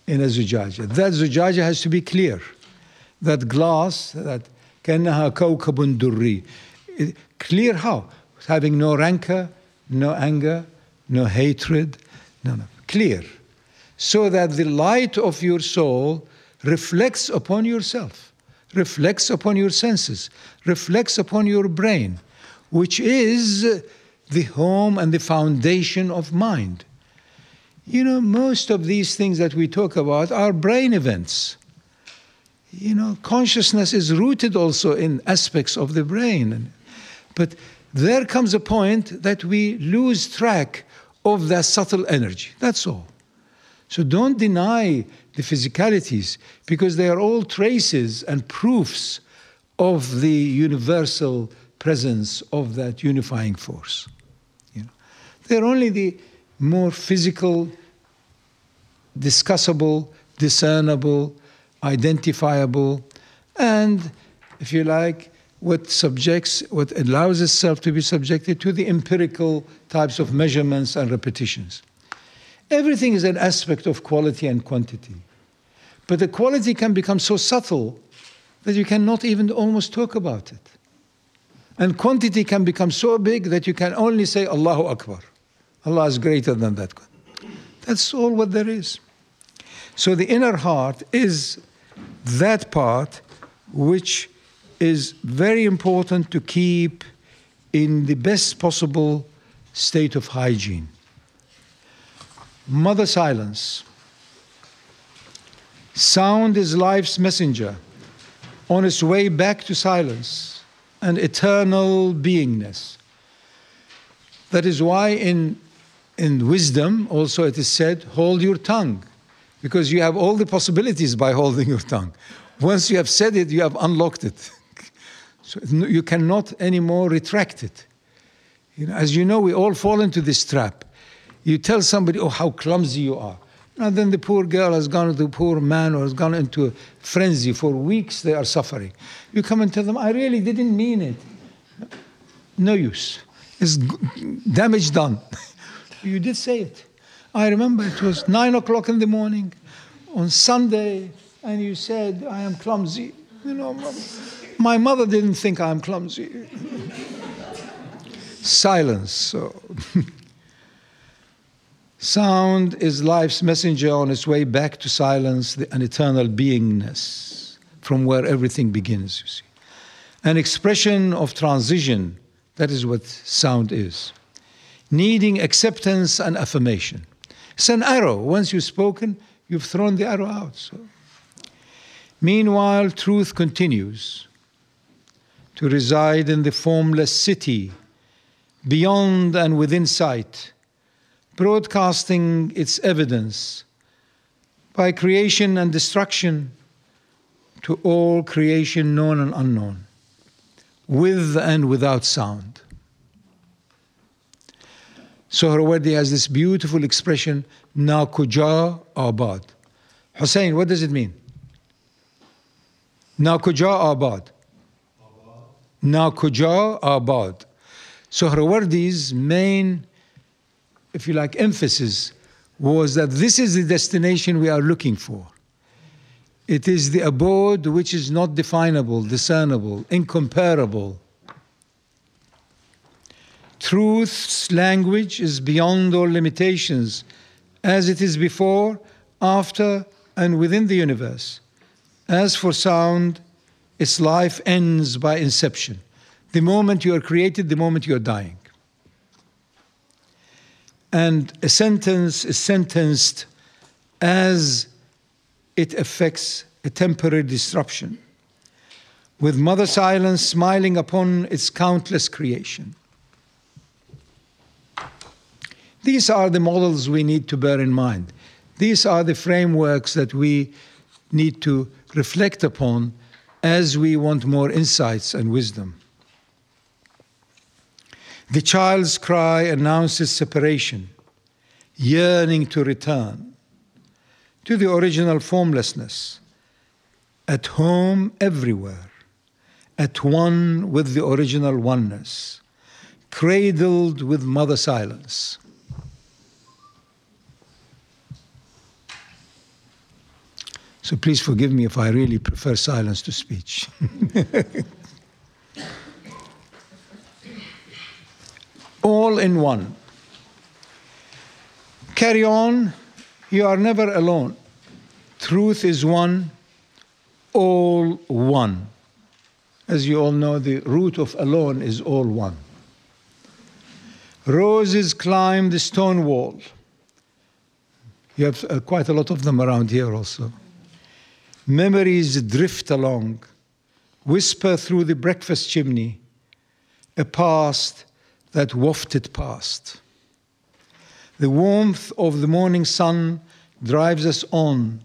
in a zujaja. That zujaja has to be clear. That glass, that كأنها كوكب دري. Clear how? Having no rancor, no anger, no hatred, no, no. Clear. So that the light of your soul reflects upon yourself, reflects upon your senses, reflects upon your brain, which is the home and the foundation of mind. You know, most of these things that we talk about are brain events. You know, consciousness is rooted also in aspects of the brain. But there comes a point that we lose track of that subtle energy. That's all. So don't deny the physicalities because they are all traces and proofs of the universal presence of that unifying force. You know? They're only the more physical, discussable, discernible, identifiable, and, if you like, what subjects, what allows itself to be subjected to the empirical types of measurements and repetitions. Everything is an aspect of quality and quantity. But the quality can become so subtle that you cannot even almost talk about it. And quantity can become so big that you can only say Allahu Akbar. Allah is greater than that. That's all what there is. So the inner heart is that part which is very important to keep in the best possible state of hygiene. Mother silence. Sound is life's messenger on its way back to silence and eternal beingness. That is why in, in wisdom also it is said, hold your tongue, because you have all the possibilities by holding your tongue. Once you have said it, you have unlocked it. (laughs) so you cannot anymore retract it. You know, as you know, we all fall into this trap. You tell somebody, oh, how clumsy you are. And then the poor girl has gone into the poor man or has gone into a frenzy. For weeks they are suffering. You come and tell them, I really didn't mean it. No use. It's damage done. (laughs) you did say it. I remember it was nine o'clock in the morning on Sunday, and you said, I am clumsy. You know, my mother didn't think I'm clumsy. Silence. So. (laughs) Sound is life's messenger on its way back to silence, an eternal beingness from where everything begins, you see. An expression of transition, that is what sound is. Needing acceptance and affirmation. It's an arrow. Once you've spoken, you've thrown the arrow out. So. Meanwhile, truth continues to reside in the formless city, beyond and within sight broadcasting its evidence by creation and destruction to all creation known and unknown, with and without sound. Sohrawardi has this beautiful expression, Na kuja abad. Hussein, what does it mean? Na kuja abad. Na kuja abad. Sohrawardi's main if you like, emphasis was that this is the destination we are looking for. It is the abode which is not definable, discernible, incomparable. Truth's language is beyond all limitations, as it is before, after, and within the universe. As for sound, its life ends by inception. The moment you are created, the moment you are dying and a sentence is sentenced as it affects a temporary disruption, with Mother Silence smiling upon its countless creation. These are the models we need to bear in mind. These are the frameworks that we need to reflect upon as we want more insights and wisdom. The child's cry announces separation, yearning to return to the original formlessness, at home everywhere, at one with the original oneness, cradled with mother silence. So please forgive me if I really prefer silence to speech. (laughs) all in one. Carry on, you are never alone. Truth is one, all one. As you all know, the root of alone is all one. Roses climb the stone wall. You have uh, quite a lot of them around here also. Memories drift along, whisper through the breakfast chimney, a past that wafted past. The warmth of the morning sun drives us on,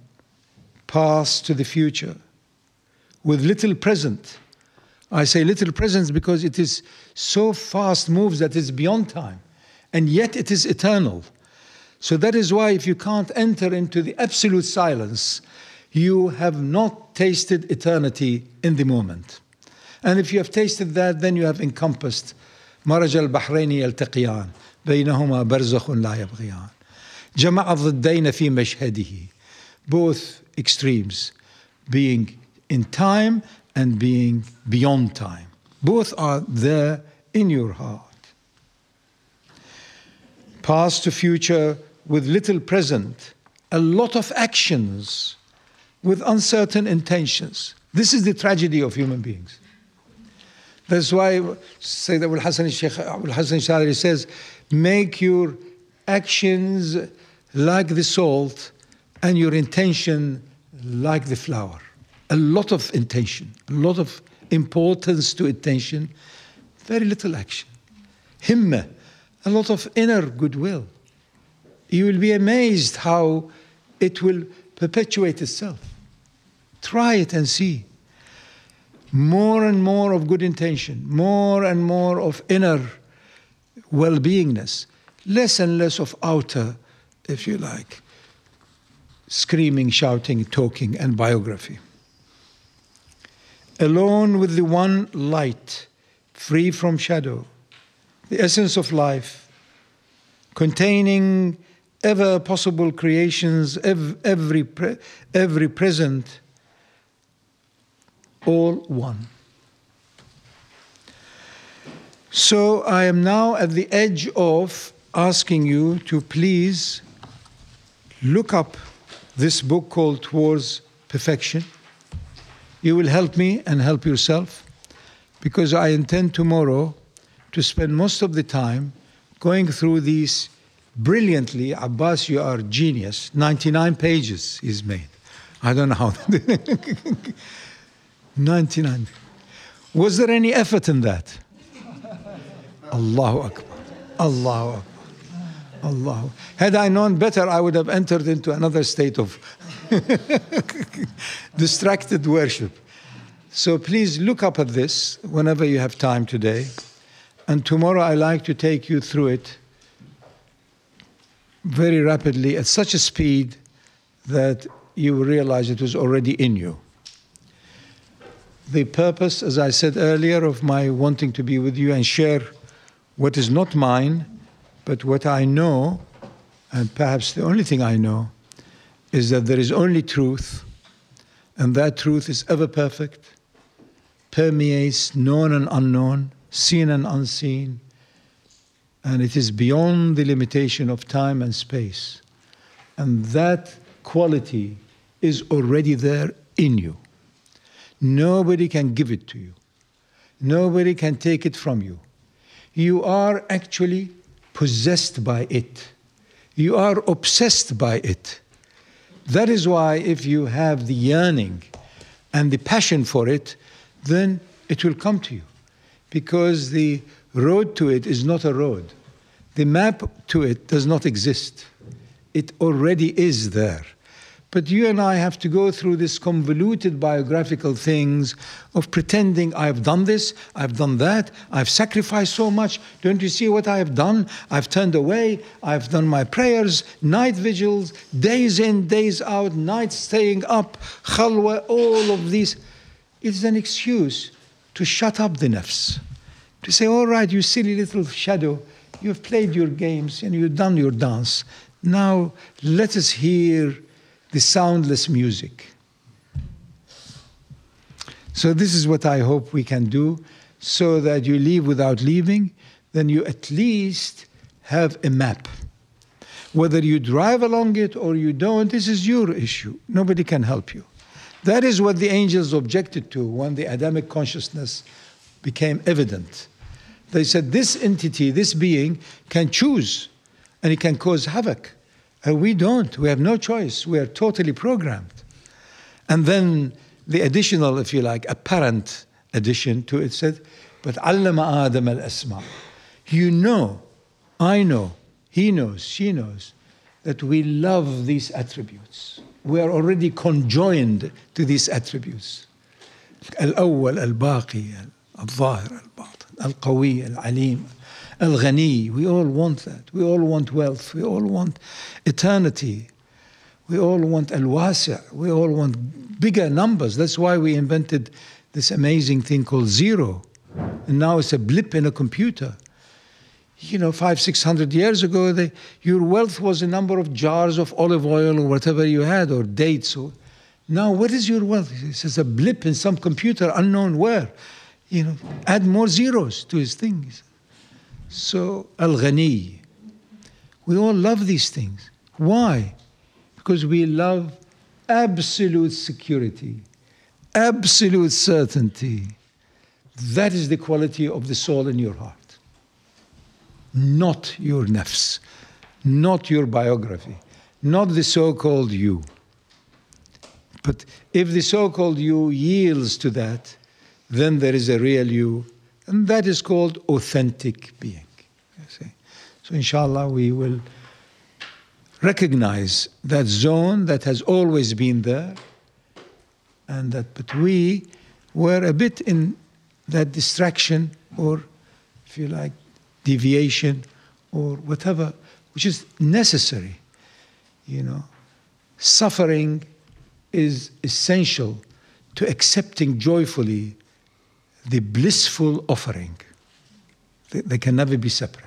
past to the future, with little present. I say little presence because it is so fast moves that it's beyond time, and yet it is eternal. So that is why if you can't enter into the absolute silence, you have not tasted eternity in the moment. And if you have tasted that, then you have encompassed مرج البحرين يلتقيان بينهما برزخ لا يبغيان جمع الضدين في مشهده both extremes being in time and being beyond time both are there in your heart past to future with little present a lot of actions with uncertain intentions this is the tragedy of human beings that's why Sayyid Abu Hassan Sheikh Abu Hassan Shari says, make your actions like the salt and your intention like the flour. A lot of intention, a lot of importance to intention, very little action. Himma, a lot of inner goodwill. You will be amazed how it will perpetuate itself. Try it and see more and more of good intention, more and more of inner well beingness, less and less of outer, if you like, screaming, shouting, talking, and biography. Alone with the one light, free from shadow, the essence of life, containing ever possible creations, every, every present, all one. So I am now at the edge of asking you to please look up this book called Towards Perfection. You will help me and help yourself because I intend tomorrow to spend most of the time going through these brilliantly. Abbas, you are genius. 99 pages is made. I don't know how. (laughs) 99. Was there any effort in that? Allahu Akbar. Allahu Akbar. Allah. Had I known better, I would have entered into another state of (laughs) distracted worship. So please look up at this whenever you have time today. And tomorrow I like to take you through it very rapidly at such a speed that you realize it was already in you. The purpose, as I said earlier, of my wanting to be with you and share what is not mine but what I know, and perhaps the only thing I know, is that there is only truth, and that truth is ever perfect, permeates known and unknown, seen and unseen, and it is beyond the limitation of time and space. And that quality is already there in you. Nobody can give it to you. Nobody can take it from you. You are actually possessed by it. You are obsessed by it. That is why, if you have the yearning and the passion for it, then it will come to you. Because the road to it is not a road, the map to it does not exist. It already is there. But you and I have to go through this convoluted biographical things of pretending I've done this, I've done that, I've sacrificed so much. Don't you see what I have done? I've turned away, I've done my prayers, night vigils, days in, days out, nights staying up, khalwa, all of these. It's an excuse to shut up the nafs. To say, all right, you silly little shadow, you've played your games and you've done your dance. Now let us hear the soundless music. So, this is what I hope we can do so that you leave without leaving, then you at least have a map. Whether you drive along it or you don't, this is your issue. Nobody can help you. That is what the angels objected to when the Adamic consciousness became evident. They said, This entity, this being, can choose and it can cause havoc. And we don't. We have no choice. We are totally programmed. And then the additional, if you like, apparent addition to it said, but allama Adam al asma. You know, I know, he knows, she knows, that we love these attributes. We are already conjoined to these attributes. الأول الباقي الظاهر الباطن القوي العليم Al Ghani. We all want that. We all want wealth. We all want eternity. We all want Al Wasi'. We all want bigger numbers. That's why we invented this amazing thing called zero. And now it's a blip in a computer. You know, five, six hundred years ago, they, your wealth was a number of jars of olive oil or whatever you had, or dates. Or, now, what is your wealth? It's just a blip in some computer, unknown where. You know, add more zeros to his things. So, Al Ghani. We all love these things. Why? Because we love absolute security, absolute certainty. That is the quality of the soul in your heart. Not your nafs, not your biography, not the so called you. But if the so called you yields to that, then there is a real you and that is called authentic being. So, inshallah, we will recognize that zone that has always been there, and that, but we were a bit in that distraction, or if you like, deviation or whatever, which is necessary. You know, suffering is essential to accepting joyfully the blissful offering. They, they can never be separate.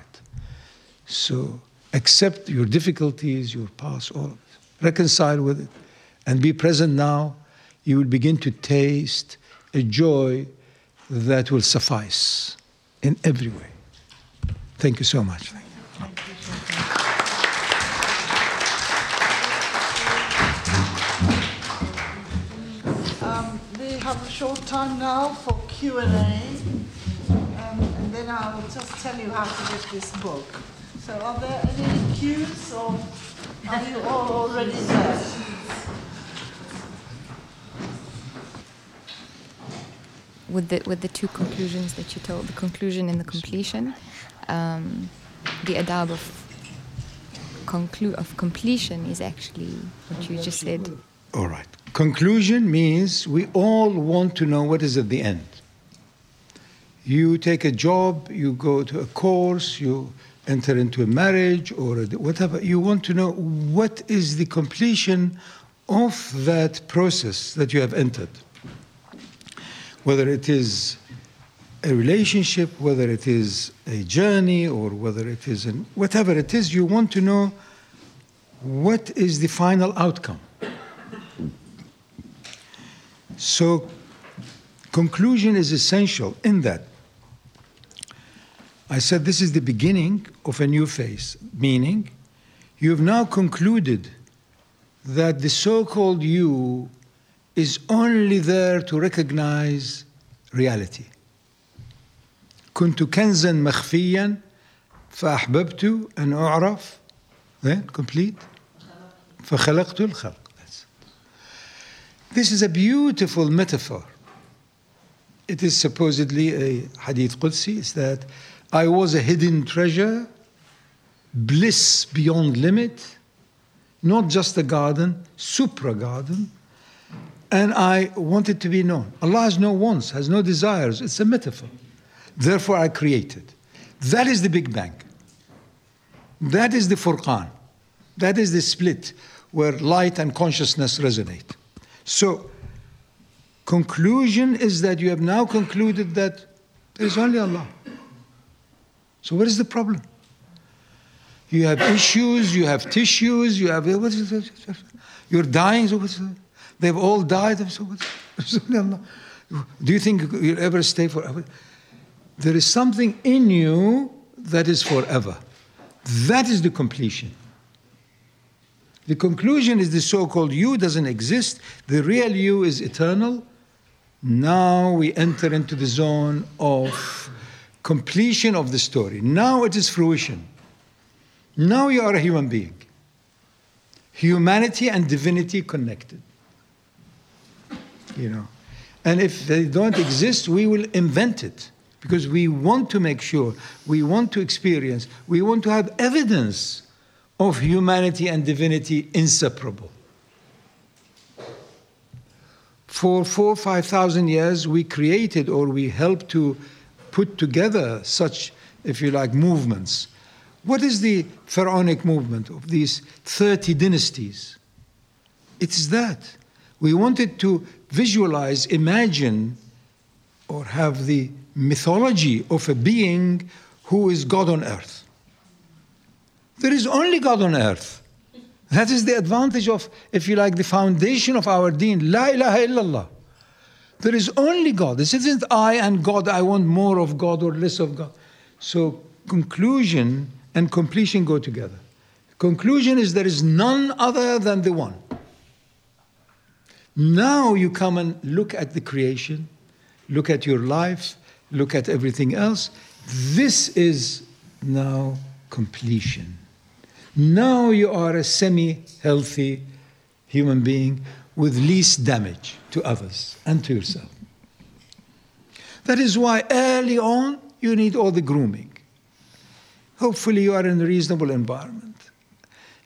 So accept your difficulties, your past, all of. Reconcile with it and be present now. You will begin to taste a joy that will suffice in every way. Thank you so much. Have a short time now for Q&A, um, and then I'll just tell you how to get this book. So are there any cues, or are you all already there? with the with the two conclusions that you told, the conclusion and the completion, um, the adab of conclu- of completion is actually what you just said. All right. Conclusion means we all want to know what is at the end. You take a job, you go to a course, you enter into a marriage or a, whatever. You want to know what is the completion of that process that you have entered. Whether it is a relationship, whether it is a journey, or whether it is an, whatever it is, you want to know what is the final outcome. So, conclusion is essential in that. I said this is the beginning of a new phase, meaning you've now concluded that the so called you is only there to recognize reality. كنت كنزا مخفيا فأحببت أن أعرف then complete فخلقت الخلق That's it. this is a beautiful metaphor. It is supposedly a hadith Qudsi, is that I was a hidden treasure, bliss beyond limit, not just a garden, supra garden, and I wanted to be known. Allah has no wants, has no desires. It's a metaphor. Therefore, I created. That is the Big Bang. That is the Furqan. That is the split where light and consciousness resonate. So, conclusion is that you have now concluded that there is only Allah. So, what is the problem? You have issues, you have tissues, you have. What is it? You're dying. So what's it? They've all died. So what's (laughs) Allah? Do you think you'll ever stay forever? There is something in you that is forever. That is the completion. The conclusion is the so called you doesn't exist. The real you is eternal. Now we enter into the zone of completion of the story. Now it is fruition. Now you are a human being. Humanity and divinity connected. You know. And if they don't exist, we will invent it because we want to make sure, we want to experience, we want to have evidence of humanity and divinity inseparable. For four, five thousand years, we created or we helped to put together such, if you like, movements. What is the pharaonic movement of these 30 dynasties? It's that. We wanted to visualize, imagine, or have the mythology of a being who is God on earth. There is only God on earth. That is the advantage of, if you like, the foundation of our deen. La ilaha illallah. There is only God. This isn't I and God, I want more of God or less of God. So, conclusion and completion go together. Conclusion is there is none other than the one. Now you come and look at the creation, look at your life, look at everything else. This is now completion. Now you are a semi healthy human being with least damage to others and to yourself. That is why early on you need all the grooming. Hopefully, you are in a reasonable environment.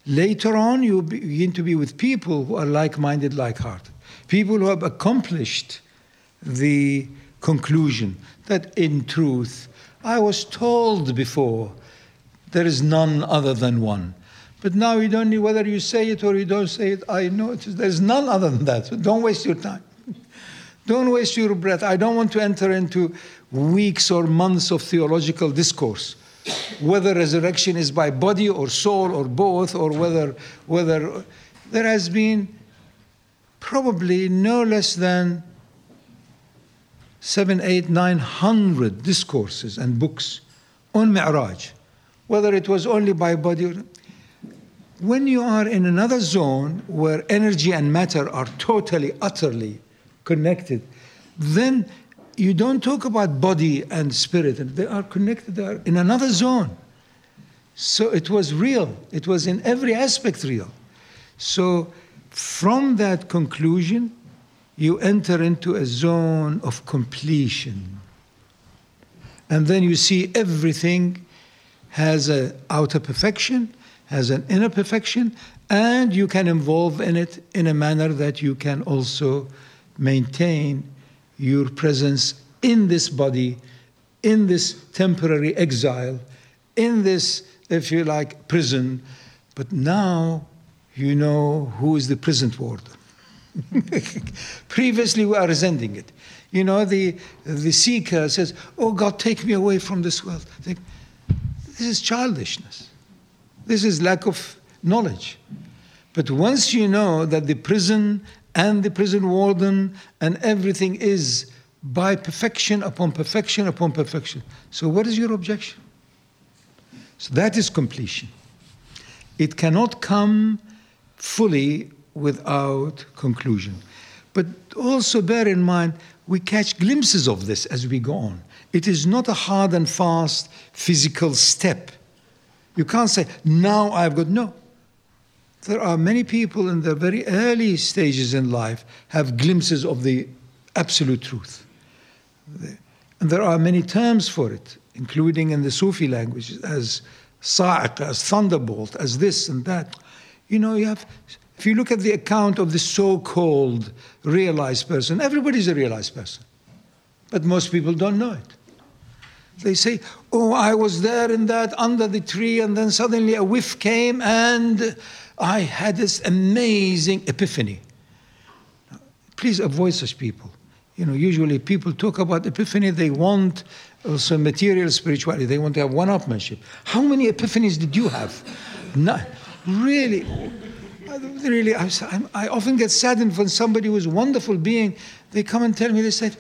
Later on, you begin to be with people who are like minded, like hearted. People who have accomplished the conclusion that in truth, I was told before there is none other than one. But now you don't need whether you say it or you don't say it. I know it there's none other than that. So (laughs) don't waste your time. (laughs) don't waste your breath. I don't want to enter into weeks or months of theological discourse, whether resurrection is by body or soul or both, or whether whether there has been probably no less than seven, eight, nine hundred discourses and books on Mi'raj, whether it was only by body or when you are in another zone where energy and matter are totally, utterly connected, then you don't talk about body and spirit. They are connected, they are in another zone. So it was real, it was in every aspect real. So from that conclusion, you enter into a zone of completion. And then you see everything has an outer perfection has an inner perfection, and you can involve in it in a manner that you can also maintain your presence in this body, in this temporary exile, in this, if you like, prison. But now you know who is the prison warden. (laughs) Previously, we are resenting it. You know, the, the seeker says, Oh God, take me away from this world. Think, This is childishness. This is lack of knowledge. But once you know that the prison and the prison warden and everything is by perfection upon perfection upon perfection. So, what is your objection? So, that is completion. It cannot come fully without conclusion. But also bear in mind, we catch glimpses of this as we go on. It is not a hard and fast physical step. You can't say, now I've got. No. There are many people in the very early stages in life have glimpses of the absolute truth. And there are many terms for it, including in the Sufi language, as sa'iq, as thunderbolt, as this and that. You know, you have, if you look at the account of the so called realized person, everybody's a realized person. But most people don't know it. They say, Oh, I was there in that under the tree, and then suddenly a whiff came, and I had this amazing epiphany. Please avoid such people. You know, usually people talk about epiphany, they want also material spirituality, they want to have one upmanship. How many epiphanies did you have? Not, really, really, I, I often get saddened when somebody who's a wonderful being, they come and tell me, they say,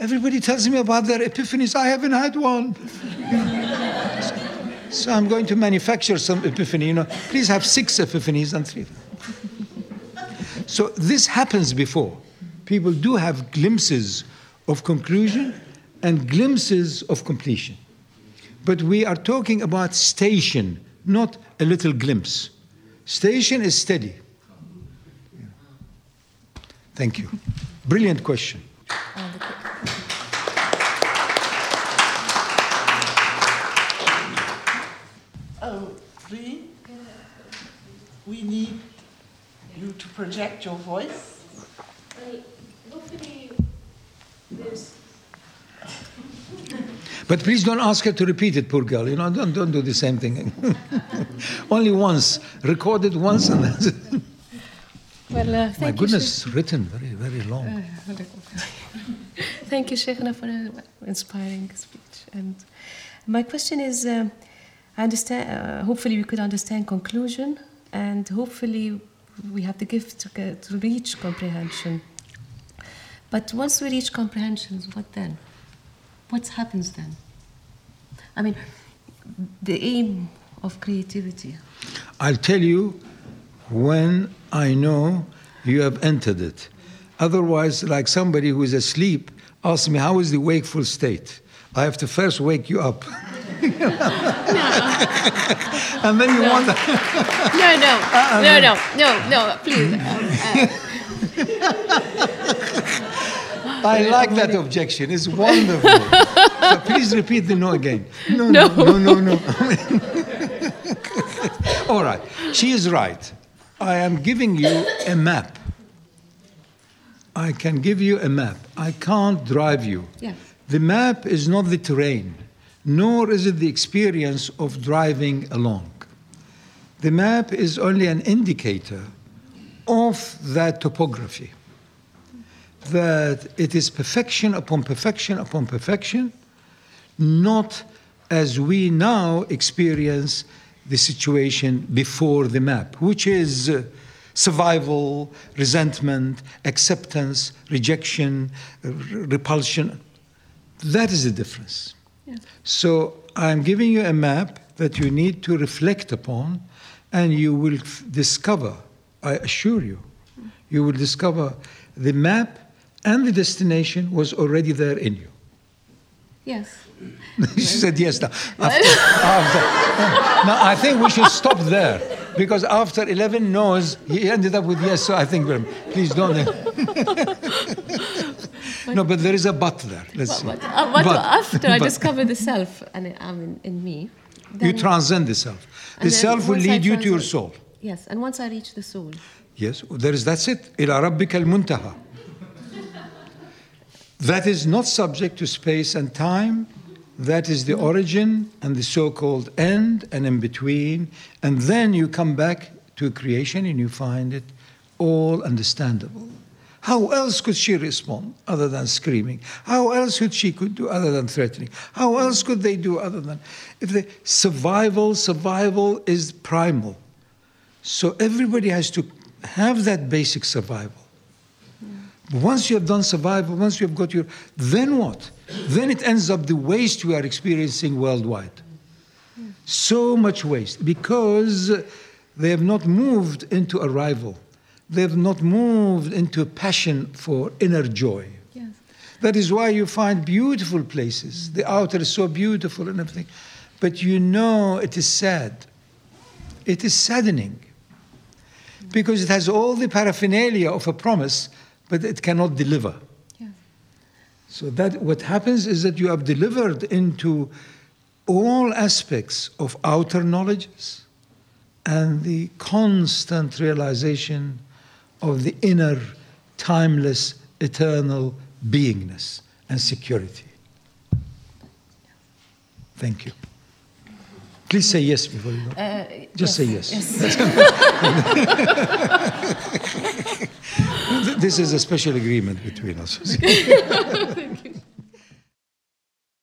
Everybody tells me about their epiphanies. I haven't had one. so I'm going to manufacture some epiphany. You know, please have six epiphanies and three. so this happens before. People do have glimpses of conclusion and glimpses of completion. But we are talking about station, not a little glimpse. Station is steady. Thank you. Brilliant question. Uh, we need you to project your voice. But please don't ask her to repeat it, poor girl. You know, don't, don't do the same thing. (laughs) Only once. Record it once and that's (laughs) it. Well, uh, My goodness, you, written very, very long. Uh, (laughs) thank you, Sheikhna, for an inspiring speech. And my question is, uh, I understand. Uh, hopefully, we could understand conclusion and hopefully we have the gift to, get, to reach comprehension. But once we reach comprehension, what then? What happens then? I mean, the aim of creativity. I'll tell you when I know you have entered it. Otherwise, like somebody who is asleep, ask me, How is the wakeful state? I have to first wake you up. (laughs) (laughs) and then you no. want no, no, (laughs) uh-uh. no, no, no, no, please. (laughs) I like that objection. It's wonderful. so please repeat the no again. No, no, no, no, no. no. (laughs) All right. She is right. I am giving you a map. I can give you a map. I can't drive you. Yeah. The map is not the terrain. Nor is it the experience of driving along. The map is only an indicator of that topography, that it is perfection upon perfection upon perfection, not as we now experience the situation before the map, which is uh, survival, resentment, acceptance, rejection, r- repulsion. That is the difference. Yes. So I'm giving you a map that you need to reflect upon, and you will f- discover, I assure you, mm-hmm. you will discover the map and the destination was already there in you. Yes. (laughs) she said yes. Now, (laughs) after, after- (laughs) now, I think we should stop there because after 11 no's, he ended up with yes. So I think, well, please don't. (laughs) no, but there is a but there. Let's see. But, uh, but But- after I but- discover the self and I mean in me, You then- transcend the self. The and then self will once I lead you to your transcend- soul. Yes, and once I reach the soul, Yes, there is, that's it. إلى ربك المنتهى. That is not subject to space and time. that is the origin and the so called end and in between. And then you come back to creation and you find it all understandable. How else could she respond other than screaming? How else could she could do other than threatening? How else could they do other than if the survival, survival is primal. So everybody has to have that basic survival. Once you have done survival, once you have got your, then what? Then it ends up the waste we are experiencing worldwide. So much waste because they have not moved into arrival. They have not moved into a passion for inner joy. yes, That is why you find beautiful places. The outer is so beautiful and everything. But you know it is sad. It is saddening. Because it has all the paraphernalia of a promise, but it cannot deliver. yes, So that what happens is that you have delivered into all aspects of outer knowledges and the constant realization of the inner, timeless, eternal beingness and security. Thank you. Please say yes before you go. uh, Just say yes. Th- (laughs) (laughs) this is a special agreement between us. (laughs)